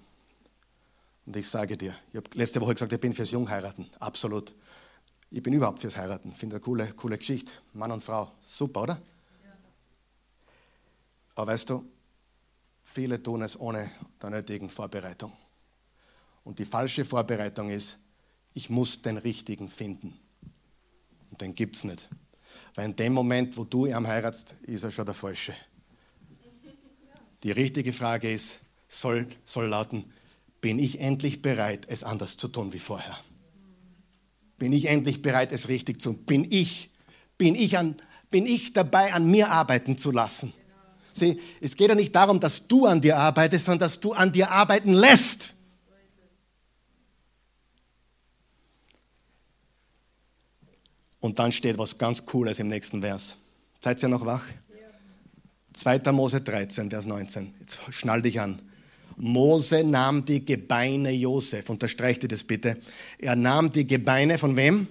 Und ich sage dir, ich habe letzte Woche gesagt, ich bin fürs Jungheiraten, absolut. Ich bin überhaupt fürs Heiraten, finde eine coole, coole Geschichte, Mann und Frau, super, oder? Aber weißt du, Viele tun es ohne der nötigen Vorbereitung. Und die falsche Vorbereitung ist, ich muss den Richtigen finden. Und den gibt es nicht. Weil in dem Moment, wo du ihn heiratst, ist er schon der Falsche. Die richtige Frage ist, soll, soll lauten, bin ich endlich bereit, es anders zu tun wie vorher? Bin ich endlich bereit, es richtig zu tun? Bin ich, bin ich, an, bin ich dabei, an mir arbeiten zu lassen? Sieh, es geht ja nicht darum, dass du an dir arbeitest, sondern dass du an dir arbeiten lässt. Und dann steht was ganz Cooles im nächsten Vers. Seid ihr noch wach? 2. Mose 13, Vers 19. Jetzt schnall dich an. Mose nahm die Gebeine Josef. Unterstreicht ihr das bitte. Er nahm die Gebeine von wem?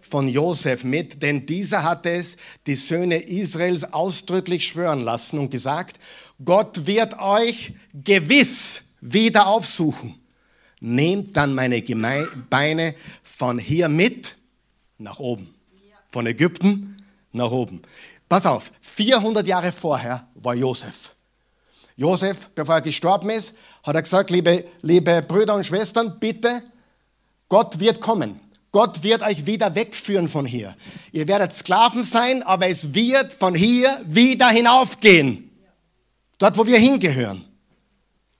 von Josef mit, denn dieser hatte es die Söhne Israels ausdrücklich schwören lassen und gesagt, Gott wird euch gewiss wieder aufsuchen. Nehmt dann meine Beine von hier mit nach oben. Von Ägypten nach oben. Pass auf, 400 Jahre vorher war Josef. Josef, bevor er gestorben ist, hat er gesagt, liebe, liebe Brüder und Schwestern, bitte, Gott wird kommen. Gott wird euch wieder wegführen von hier. Ihr werdet Sklaven sein, aber es wird von hier wieder hinaufgehen. Dort, wo wir hingehören.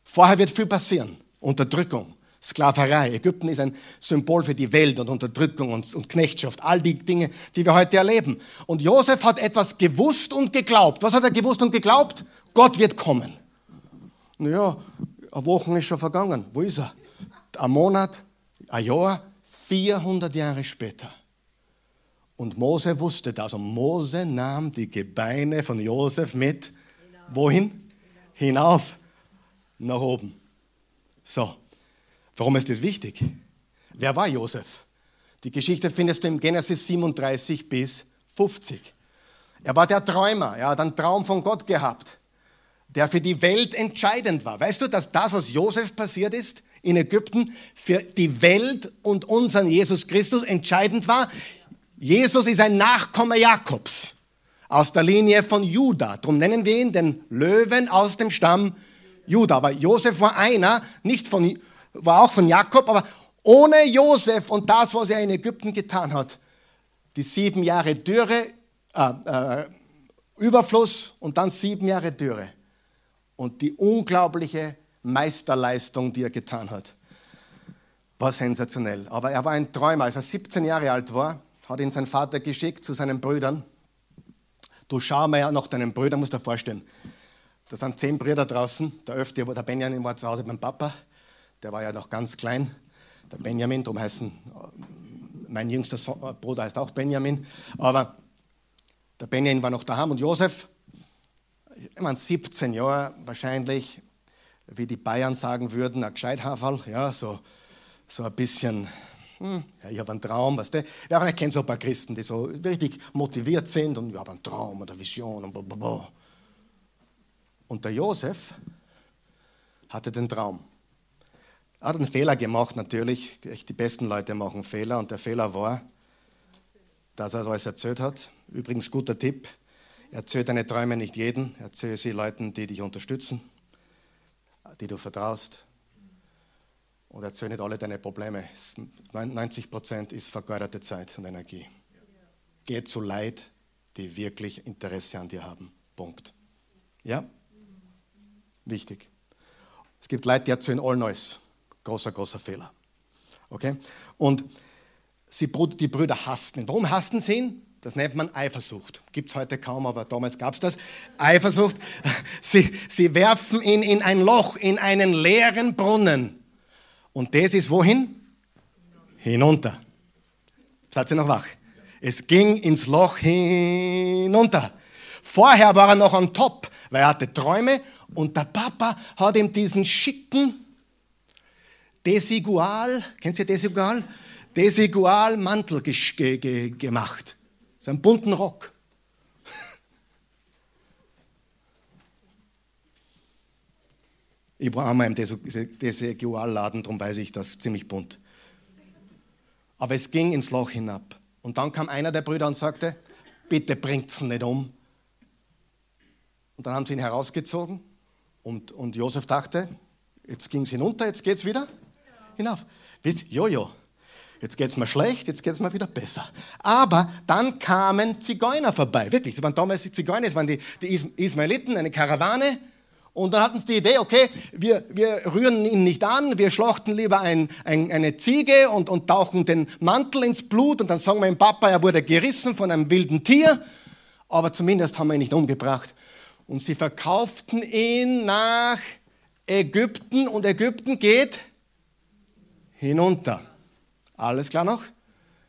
Vorher wird viel passieren. Unterdrückung, Sklaverei. Ägypten ist ein Symbol für die Welt und Unterdrückung und, und Knechtschaft. All die Dinge, die wir heute erleben. Und Josef hat etwas gewusst und geglaubt. Was hat er gewusst und geglaubt? Gott wird kommen. Naja, eine Woche ist schon vergangen. Wo ist er? Ein Monat, ein Jahr, 400 Jahre später. Und Mose wusste das. Und Mose nahm die Gebeine von Josef mit. Wohin? Hinauf. Nach oben. So. Warum ist das wichtig? Wer war Josef? Die Geschichte findest du im Genesis 37 bis 50. Er war der Träumer. Er hat einen Traum von Gott gehabt. Der für die Welt entscheidend war. Weißt du, dass das, was Josef passiert ist in Ägypten, für die Welt und unseren Jesus Christus entscheidend war? Jesus ist ein Nachkomme Jakobs aus der Linie von Juda. Darum nennen wir ihn den Löwen aus dem Stamm Juda. Aber Josef war einer, nicht von, war auch von Jakob, aber ohne Josef und das, was er in Ägypten getan hat, die sieben Jahre Dürre, äh, äh, Überfluss und dann sieben Jahre Dürre und die unglaubliche Meisterleistung, die er getan hat, war sensationell. Aber er war ein Träumer. Als er 17 Jahre alt war, hat ihn sein Vater geschickt zu seinen Brüdern. Du schau mal nach deinen Brüdern, musst du dir vorstellen. Da sind zehn Brüder draußen. Der öfte, der Benjamin war zu Hause beim Papa. Der war ja noch ganz klein. Der Benjamin, darum heißen, mein jüngster Bruder heißt auch Benjamin. Aber der Benjamin war noch daheim und Josef ich meine, 17 Jahre wahrscheinlich, wie die Bayern sagen würden, ein Gescheithaferl, ja, so, so ein bisschen, hm, ja, ich habe einen Traum, weißt du. Ja, ich kenne so ein paar Christen, die so richtig motiviert sind und ich habe einen Traum oder Vision und blablabla. Und der Josef hatte den Traum. Er hat einen Fehler gemacht, natürlich. Die besten Leute machen Fehler. Und der Fehler war, dass er es alles erzählt hat. Übrigens, guter Tipp: Erzähl deine Träume nicht jedem, erzähl sie Leuten, die dich unterstützen, die du vertraust. Und erzähl nicht alle deine Probleme. 90 Prozent ist vergeudete Zeit und Energie. Geh zu Leid, die wirklich Interesse an dir haben. Punkt. Ja? Wichtig. Es gibt Leute, die erzählen all Neues. Großer, großer Fehler. Okay? Und sie, die Brüder hassten ihn. Warum hassten sie ihn? Das nennt man Eifersucht. Gibt es heute kaum, aber damals gab es das. Eifersucht. Sie, sie werfen ihn in ein Loch, in einen leeren Brunnen. Und das ist wohin? Hinunter. Seid ihr noch wach? Es ging ins Loch hinunter. Vorher war er noch on top, weil er hatte Träume und der Papa hat ihm diesen schicken Desigual, kennt ihr Desigual? Desigual Mantel ge ge gemacht. Seinen bunten Rock. Ich war einmal im Desigual-Laden, darum weiß ich das, ziemlich bunt. Aber es ging ins Loch hinab. Und dann kam einer der Brüder und sagte, bitte bringt's nicht um. Und dann haben sie ihn herausgezogen und, und Josef dachte, jetzt ging es hinunter, jetzt geht es wieder hinauf. Wisst, Jojo, jetzt geht es mir schlecht, jetzt geht es mir wieder besser. Aber dann kamen Zigeuner vorbei, wirklich, das waren damals die Zigeuner, das waren die, die Ismaeliten, eine Karawane. Und dann hatten sie die Idee, okay, wir, wir rühren ihn nicht an, wir schlachten lieber ein, ein, eine Ziege und, und tauchen den Mantel ins Blut und dann sagen wir dem Papa, er wurde gerissen von einem wilden Tier, aber zumindest haben wir ihn nicht umgebracht. Und sie verkauften ihn nach Ägypten und Ägypten geht hinunter. Alles klar noch?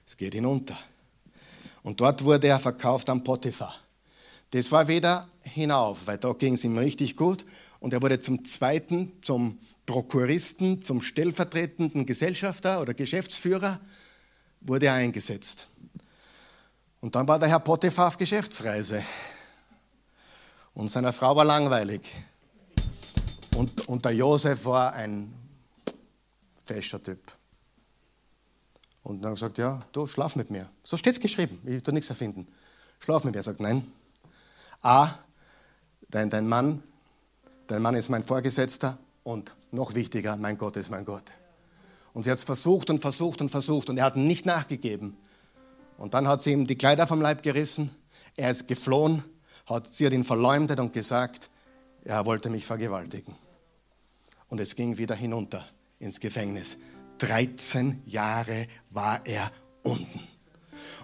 Es geht hinunter. Und dort wurde er verkauft am Potiphar. Das war wieder hinauf, weil da ging es ihm richtig gut. Und er wurde zum zweiten, zum Prokuristen, zum stellvertretenden Gesellschafter oder Geschäftsführer, wurde er eingesetzt. Und dann war der Herr Potiphar auf Geschäftsreise. Und seiner Frau war langweilig. Und, und der Josef war ein fescher Typ. Und dann gesagt, ja, du schlaf mit mir. So steht es geschrieben, ich will nichts erfinden. Schlaf mit mir. Er sagt, nein. A, dein, dein Mann, dein Mann ist mein Vorgesetzter und noch wichtiger, mein Gott ist mein Gott. Und sie hat es versucht und versucht und versucht und er hat nicht nachgegeben. Und dann hat sie ihm die Kleider vom Leib gerissen, er ist geflohen, hat, sie hat ihn verleumdet und gesagt, er wollte mich vergewaltigen. Und es ging wieder hinunter ins Gefängnis. 13 Jahre war er unten.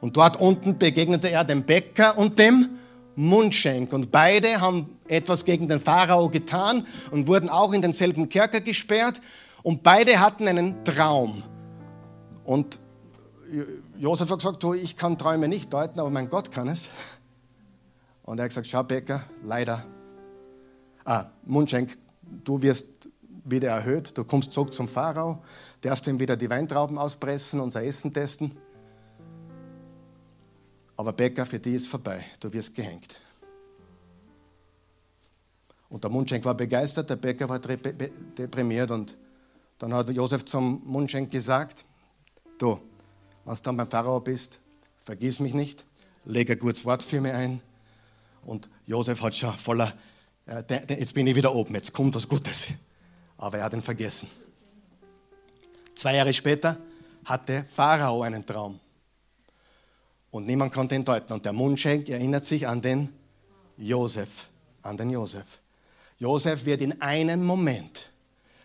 Und dort unten begegnete er dem Bäcker und dem Mundschenk. Und beide haben etwas gegen den Pharao getan und wurden auch in denselben Kerker gesperrt. Und beide hatten einen Traum. Und Josef hat gesagt, ich kann Träume nicht deuten, aber mein Gott kann es. Und er hat gesagt, schau Bäcker, leider. Ah, Mundschenk, du wirst wieder erhöht, du kommst zurück zum Pharao darfst ihm wieder die Weintrauben auspressen, unser Essen testen. Aber Bäcker, für die ist vorbei. Du wirst gehängt. Und der Mundschenk war begeistert, der Bäcker war deprimiert und dann hat Josef zum Mundschenk gesagt, du, wenn du dann beim Pharao bist, vergiss mich nicht, leg ein gutes Wort für mich ein. Und Josef hat schon voller, äh, jetzt bin ich wieder oben, jetzt kommt was Gutes. Aber er hat ihn vergessen. Zwei Jahre später hatte Pharao einen Traum. Und niemand konnte ihn deuten. Und der Mundschenk erinnert sich an den Josef. An den Josef. Josef wird in einem Moment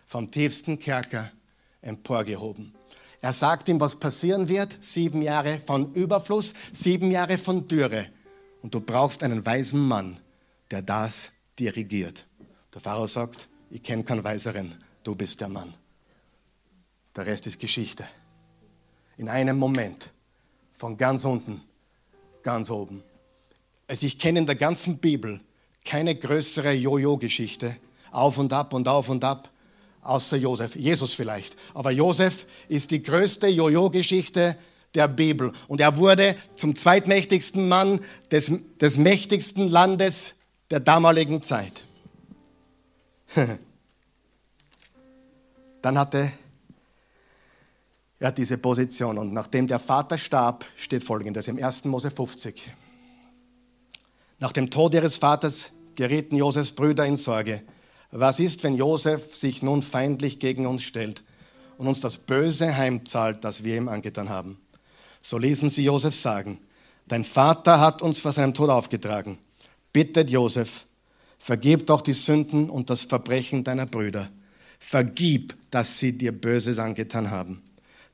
vom tiefsten Kerker emporgehoben. Er sagt ihm, was passieren wird. Sieben Jahre von Überfluss, sieben Jahre von Dürre. Und du brauchst einen weisen Mann, der das dirigiert. Der Pharao sagt, ich kenne keinen Weiseren, du bist der Mann. Der Rest ist Geschichte. In einem Moment, von ganz unten, ganz oben. Also ich kenne in der ganzen Bibel keine größere Jojo-Geschichte, auf und ab und auf und ab, außer Josef. Jesus vielleicht. Aber Josef ist die größte Jojo-Geschichte der Bibel. Und er wurde zum zweitmächtigsten Mann des, des mächtigsten Landes der damaligen Zeit. <laughs> Dann hatte er diese Position. Und nachdem der Vater starb, steht folgendes im 1. Mose 50. Nach dem Tod ihres Vaters gerieten Josefs Brüder in Sorge. Was ist, wenn Josef sich nun feindlich gegen uns stellt und uns das Böse heimzahlt, das wir ihm angetan haben? So ließen sie Josef sagen, dein Vater hat uns vor seinem Tod aufgetragen. Bittet Josef, vergib doch die Sünden und das Verbrechen deiner Brüder. Vergib, dass sie dir Böses angetan haben.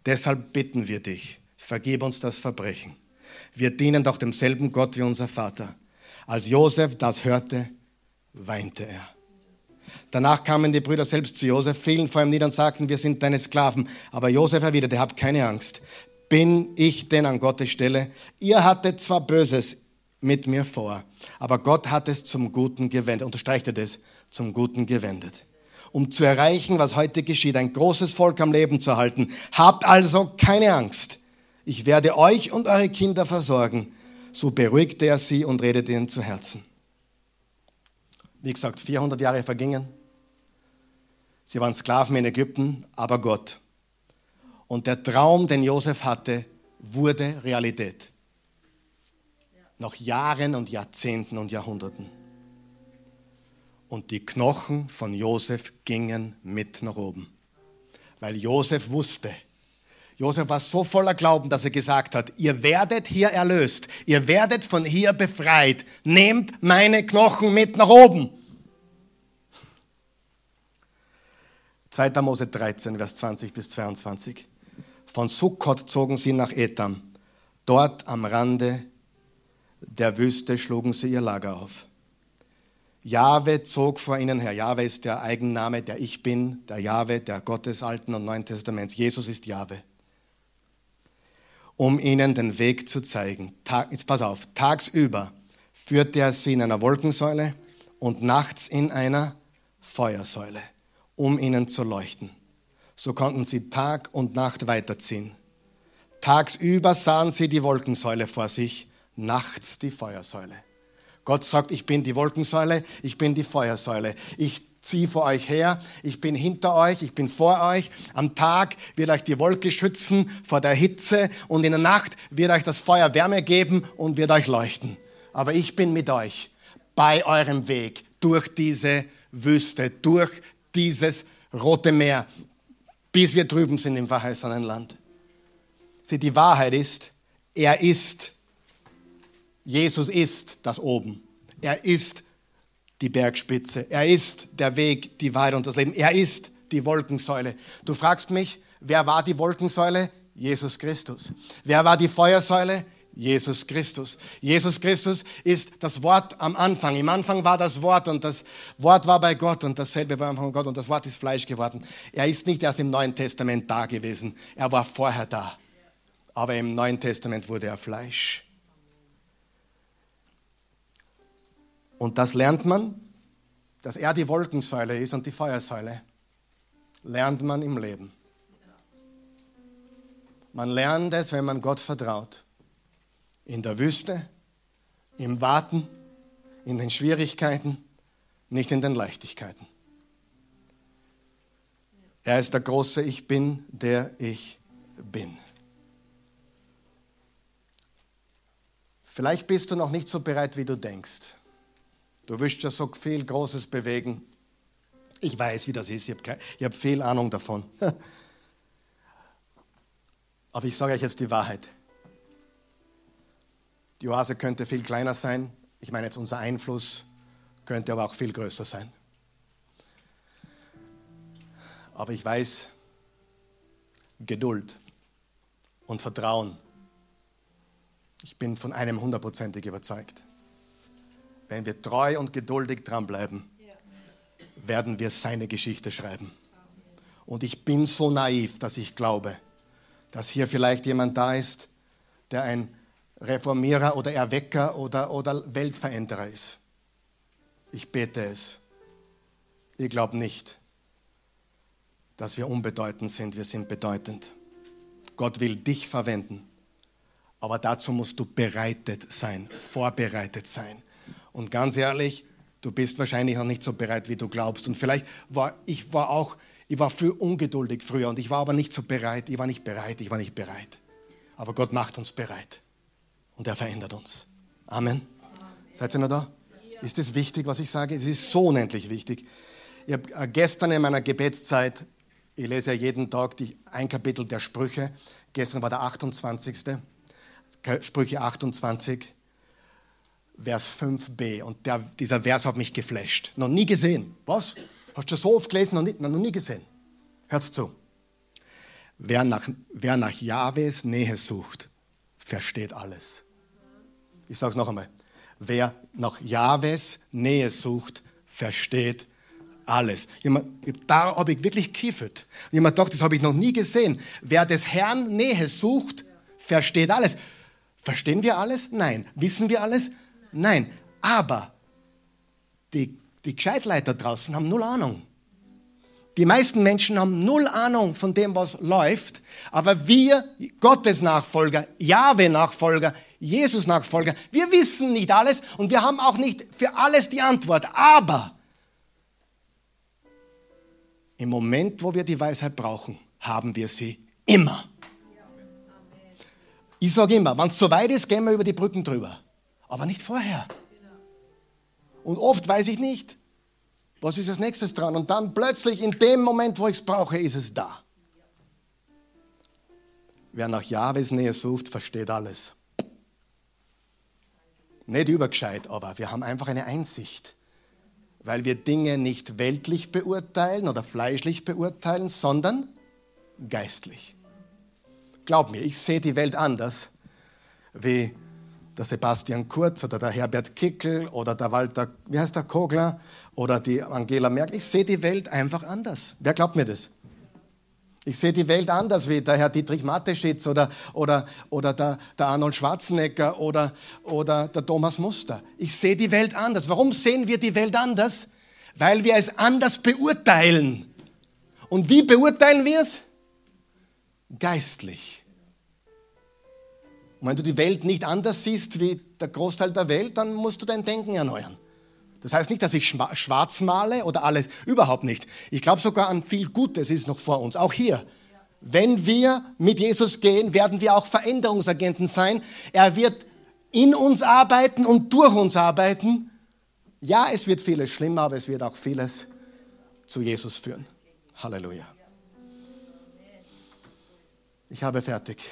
Deshalb bitten wir dich, vergib uns das Verbrechen. Wir dienen doch demselben Gott wie unser Vater. Als Josef das hörte, weinte er. Danach kamen die Brüder selbst zu Josef, fielen vor ihm nieder und sagten, wir sind deine Sklaven. Aber Josef erwiderte, habt keine Angst bin ich denn an Gottes Stelle? Ihr hattet zwar Böses mit mir vor, aber Gott hat es zum Guten gewendet. Unterstreicht er das? Zum Guten gewendet. Um zu erreichen, was heute geschieht, ein großes Volk am Leben zu halten. Habt also keine Angst. Ich werde euch und eure Kinder versorgen. So beruhigte er sie und redete ihnen zu Herzen. Wie gesagt, 400 Jahre vergingen. Sie waren Sklaven in Ägypten, aber Gott und der Traum, den Josef hatte, wurde Realität. Nach Jahren und Jahrzehnten und Jahrhunderten. Und die Knochen von Josef gingen mit nach oben. Weil Josef wusste, Josef war so voller Glauben, dass er gesagt hat, ihr werdet hier erlöst, ihr werdet von hier befreit, nehmt meine Knochen mit nach oben. 2. Mose 13, Vers 20 bis 22. Von Sukkot zogen sie nach Etam. Dort am Rande der Wüste schlugen sie ihr Lager auf. Jahwe zog vor ihnen her. Jahwe ist der Eigenname, der Ich Bin, der Jahwe, der Gott des Alten und Neuen Testaments. Jesus ist Jahwe. Um ihnen den Weg zu zeigen. Tag, jetzt pass auf, tagsüber führte er sie in einer Wolkensäule und nachts in einer Feuersäule, um ihnen zu leuchten. So konnten sie Tag und Nacht weiterziehen. Tagsüber sahen sie die Wolkensäule vor sich, nachts die Feuersäule. Gott sagt, ich bin die Wolkensäule, ich bin die Feuersäule. Ich ziehe vor euch her, ich bin hinter euch, ich bin vor euch. Am Tag wird euch die Wolke schützen vor der Hitze und in der Nacht wird euch das Feuer Wärme geben und wird euch leuchten. Aber ich bin mit euch bei eurem Weg durch diese Wüste, durch dieses Rote Meer, bis wir drüben sind im verheißenen Land. Sieh, die Wahrheit ist, er ist, Jesus ist das Oben. Er ist die Bergspitze. Er ist der Weg, die Wahrheit und das Leben. Er ist die Wolkensäule. Du fragst mich, wer war die Wolkensäule? Jesus Christus. Wer war die Feuersäule? Jesus Christus. Jesus Christus ist das Wort am Anfang. Im Anfang war das Wort und das Wort war bei Gott und dasselbe war von Gott und das Wort ist Fleisch geworden. Er ist nicht erst im Neuen Testament da gewesen. Er war vorher da. Aber im Neuen Testament wurde er Fleisch. Und das lernt man, dass er die Wolkensäule ist und die Feuersäule. Lernt man im Leben. Man lernt es, wenn man Gott vertraut in der Wüste, im Warten, in den Schwierigkeiten, nicht in den Leichtigkeiten. Er ist der große Ich bin, der ich bin. Vielleicht bist du noch nicht so bereit, wie du denkst. Du wirst ja so viel Großes bewegen. Ich weiß, wie das ist. Ich habe hab viel Ahnung davon. <laughs> Aber ich sage euch jetzt die Wahrheit. Die Oase könnte viel kleiner sein. Ich meine jetzt unser Einfluss könnte aber auch viel größer sein. Aber ich weiß, Geduld und Vertrauen ich bin von einem hundertprozentig überzeugt. Wenn wir treu und geduldig dranbleiben, werden wir seine Geschichte schreiben. Und ich bin so naiv, dass ich glaube, dass hier vielleicht jemand da ist, der ein Reformierer oder Erwecker oder, oder Weltveränderer ist. Ich bete es. Ich glaube nicht, dass wir unbedeutend sind. Wir sind bedeutend. Gott will dich verwenden. Aber dazu musst du bereitet sein, vorbereitet sein. Und ganz ehrlich, du bist wahrscheinlich noch nicht so bereit, wie du glaubst. Und vielleicht war ich war auch, ich war viel ungeduldig früher und ich war aber nicht so bereit. Ich war nicht bereit, ich war nicht bereit. Aber Gott macht uns bereit und er verändert uns. Amen. Amen. Seid ihr noch da? Ja. Ist es wichtig, was ich sage? Es ist so unendlich wichtig. Ich habe äh, gestern in meiner Gebetszeit, ich lese ja jeden Tag die, ein Kapitel der Sprüche, gestern war der 28. Sprüche 28, Vers 5b. Und der, dieser Vers hat mich geflasht. Noch nie gesehen. Was? Hast du so oft gelesen? Noch nie, noch nie gesehen. Hört's zu. Wer nach, wer nach Jahwes Nähe sucht, versteht alles. Ich sage es noch einmal. Wer nach Jahwes Nähe sucht, versteht alles. Da habe ich wirklich kiffert. Jemand dachte, das habe ich noch nie gesehen. Wer des Herrn Nähe sucht, versteht alles. Verstehen wir alles? Nein. Wissen wir alles? Nein. Aber die, die Gescheitleiter draußen haben null Ahnung. Die meisten Menschen haben null Ahnung von dem, was läuft. Aber wir, Gottes Nachfolger, Jahwe-Nachfolger, Jesus-Nachfolger, wir wissen nicht alles und wir haben auch nicht für alles die Antwort. Aber im Moment, wo wir die Weisheit brauchen, haben wir sie immer. Ich sage immer, wenn es so weit ist, gehen wir über die Brücken drüber. Aber nicht vorher. Und oft weiß ich nicht, was ist als nächstes dran. Und dann plötzlich in dem Moment, wo ich es brauche, ist es da. Wer nach Jahwes Nähe sucht, versteht alles. Nicht übergescheit, aber wir haben einfach eine Einsicht. Weil wir Dinge nicht weltlich beurteilen oder fleischlich beurteilen, sondern geistlich. Glaub mir, ich sehe die Welt anders wie der Sebastian Kurz oder der Herbert Kickel oder der Walter, wie heißt der, Kogler oder die Angela Merkel. Ich sehe die Welt einfach anders. Wer glaubt mir das? Ich sehe die Welt anders wie der Herr Dietrich Mateschitz oder, oder, oder der, der Arnold Schwarzenegger oder, oder der Thomas Muster. Ich sehe die Welt anders. Warum sehen wir die Welt anders? Weil wir es anders beurteilen. Und wie beurteilen wir es? Geistlich. Und wenn du die Welt nicht anders siehst wie der Großteil der Welt, dann musst du dein Denken erneuern. Das heißt nicht, dass ich schwarz male oder alles, überhaupt nicht. Ich glaube sogar an viel Gutes ist noch vor uns, auch hier. Wenn wir mit Jesus gehen, werden wir auch Veränderungsagenten sein. Er wird in uns arbeiten und durch uns arbeiten. Ja, es wird vieles schlimmer, aber es wird auch vieles zu Jesus führen. Halleluja. Ich habe fertig.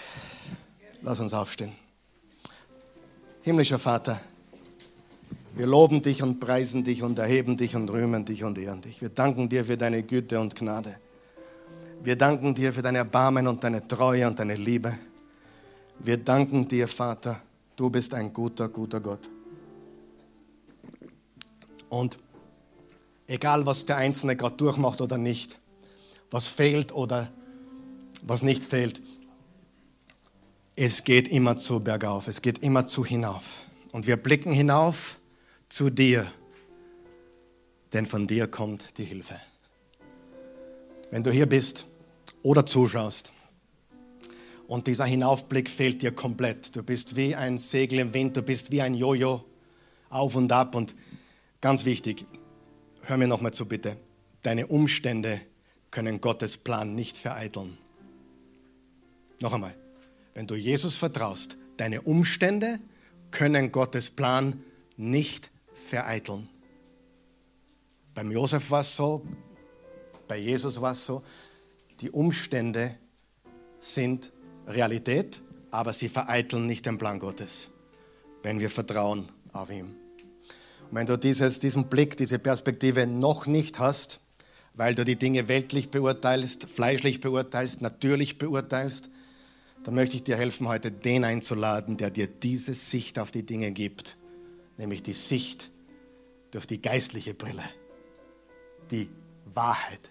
Lass uns aufstehen. Himmlischer Vater, wir loben dich und preisen dich und erheben dich und rühmen dich und ehren dich. Wir danken dir für deine Güte und Gnade. Wir danken dir für dein Erbarmen und deine Treue und deine Liebe. Wir danken dir, Vater, du bist ein guter, guter Gott. Und egal, was der Einzelne gerade durchmacht oder nicht, was fehlt oder was nicht fehlt, es geht immer zu bergauf, es geht immer zu hinauf. Und wir blicken hinauf zu dir, denn von dir kommt die Hilfe. Wenn du hier bist oder zuschaust und dieser Hinaufblick fehlt dir komplett, du bist wie ein Segel im Wind, du bist wie ein Jojo auf und ab und ganz wichtig, hör mir nochmal zu, bitte. Deine Umstände können Gottes Plan nicht vereiteln. Noch einmal. Wenn du Jesus vertraust, deine Umstände können Gottes Plan nicht vereiteln. Beim Josef war es so, bei Jesus war es so, die Umstände sind Realität, aber sie vereiteln nicht den Plan Gottes, wenn wir vertrauen auf ihn. Und wenn du dieses, diesen Blick, diese Perspektive noch nicht hast, weil du die Dinge weltlich beurteilst, fleischlich beurteilst, natürlich beurteilst, dann möchte ich dir helfen, heute den einzuladen, der dir diese Sicht auf die Dinge gibt, nämlich die Sicht durch die geistliche Brille, die Wahrheit.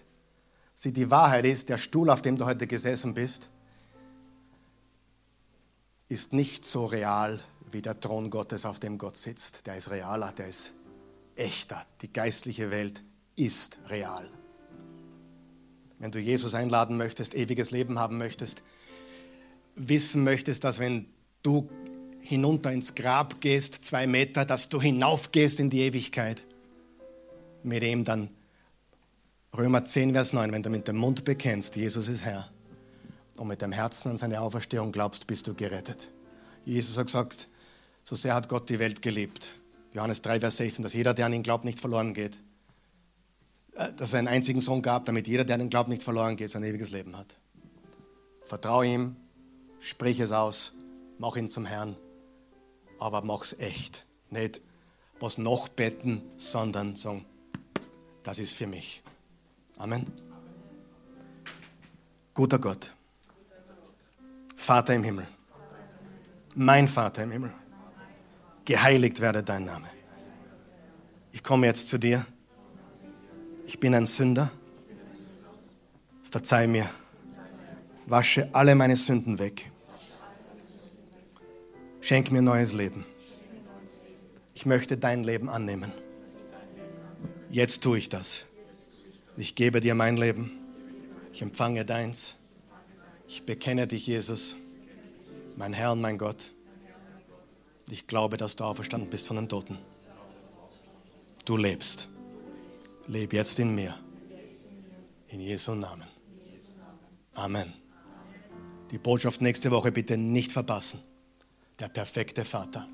Sieh, die Wahrheit ist, der Stuhl, auf dem du heute gesessen bist, ist nicht so real wie der Thron Gottes, auf dem Gott sitzt. Der ist realer, der ist echter. Die geistliche Welt ist real. Wenn du Jesus einladen möchtest, ewiges Leben haben möchtest, wissen möchtest, dass wenn du hinunter ins Grab gehst, zwei Meter, dass du hinaufgehst in die Ewigkeit, mit ihm dann Römer 10, Vers 9, wenn du mit dem Mund bekennst, Jesus ist Herr, und mit dem Herzen an seine Auferstehung glaubst, bist du gerettet. Jesus hat gesagt, so sehr hat Gott die Welt geliebt. Johannes 3, Vers 16, dass jeder, der an ihn glaubt, nicht verloren geht. Äh, dass es einen einzigen Sohn gab, damit jeder, der an ihn glaubt, nicht verloren geht, sein ewiges Leben hat. Vertraue ihm, sprich es aus, mach ihn zum Herrn, aber mach's echt. Nicht was noch betten, sondern sagen, das ist für mich. Amen. Guter Gott, Vater im Himmel, mein Vater im Himmel, geheiligt werde dein Name. Ich komme jetzt zu dir. Ich bin ein Sünder. Verzeih mir. Wasche alle meine Sünden weg. Schenk mir neues Leben. Ich möchte dein Leben annehmen. Jetzt tue ich das. Ich gebe dir mein Leben. Ich empfange deins. Ich bekenne dich, Jesus, mein Herr und mein Gott. Ich glaube, dass du auferstanden bist von den Toten. Du lebst. Leb jetzt in mir. In Jesu Namen. Amen. Die Botschaft nächste Woche bitte nicht verpassen der perfekte Vater.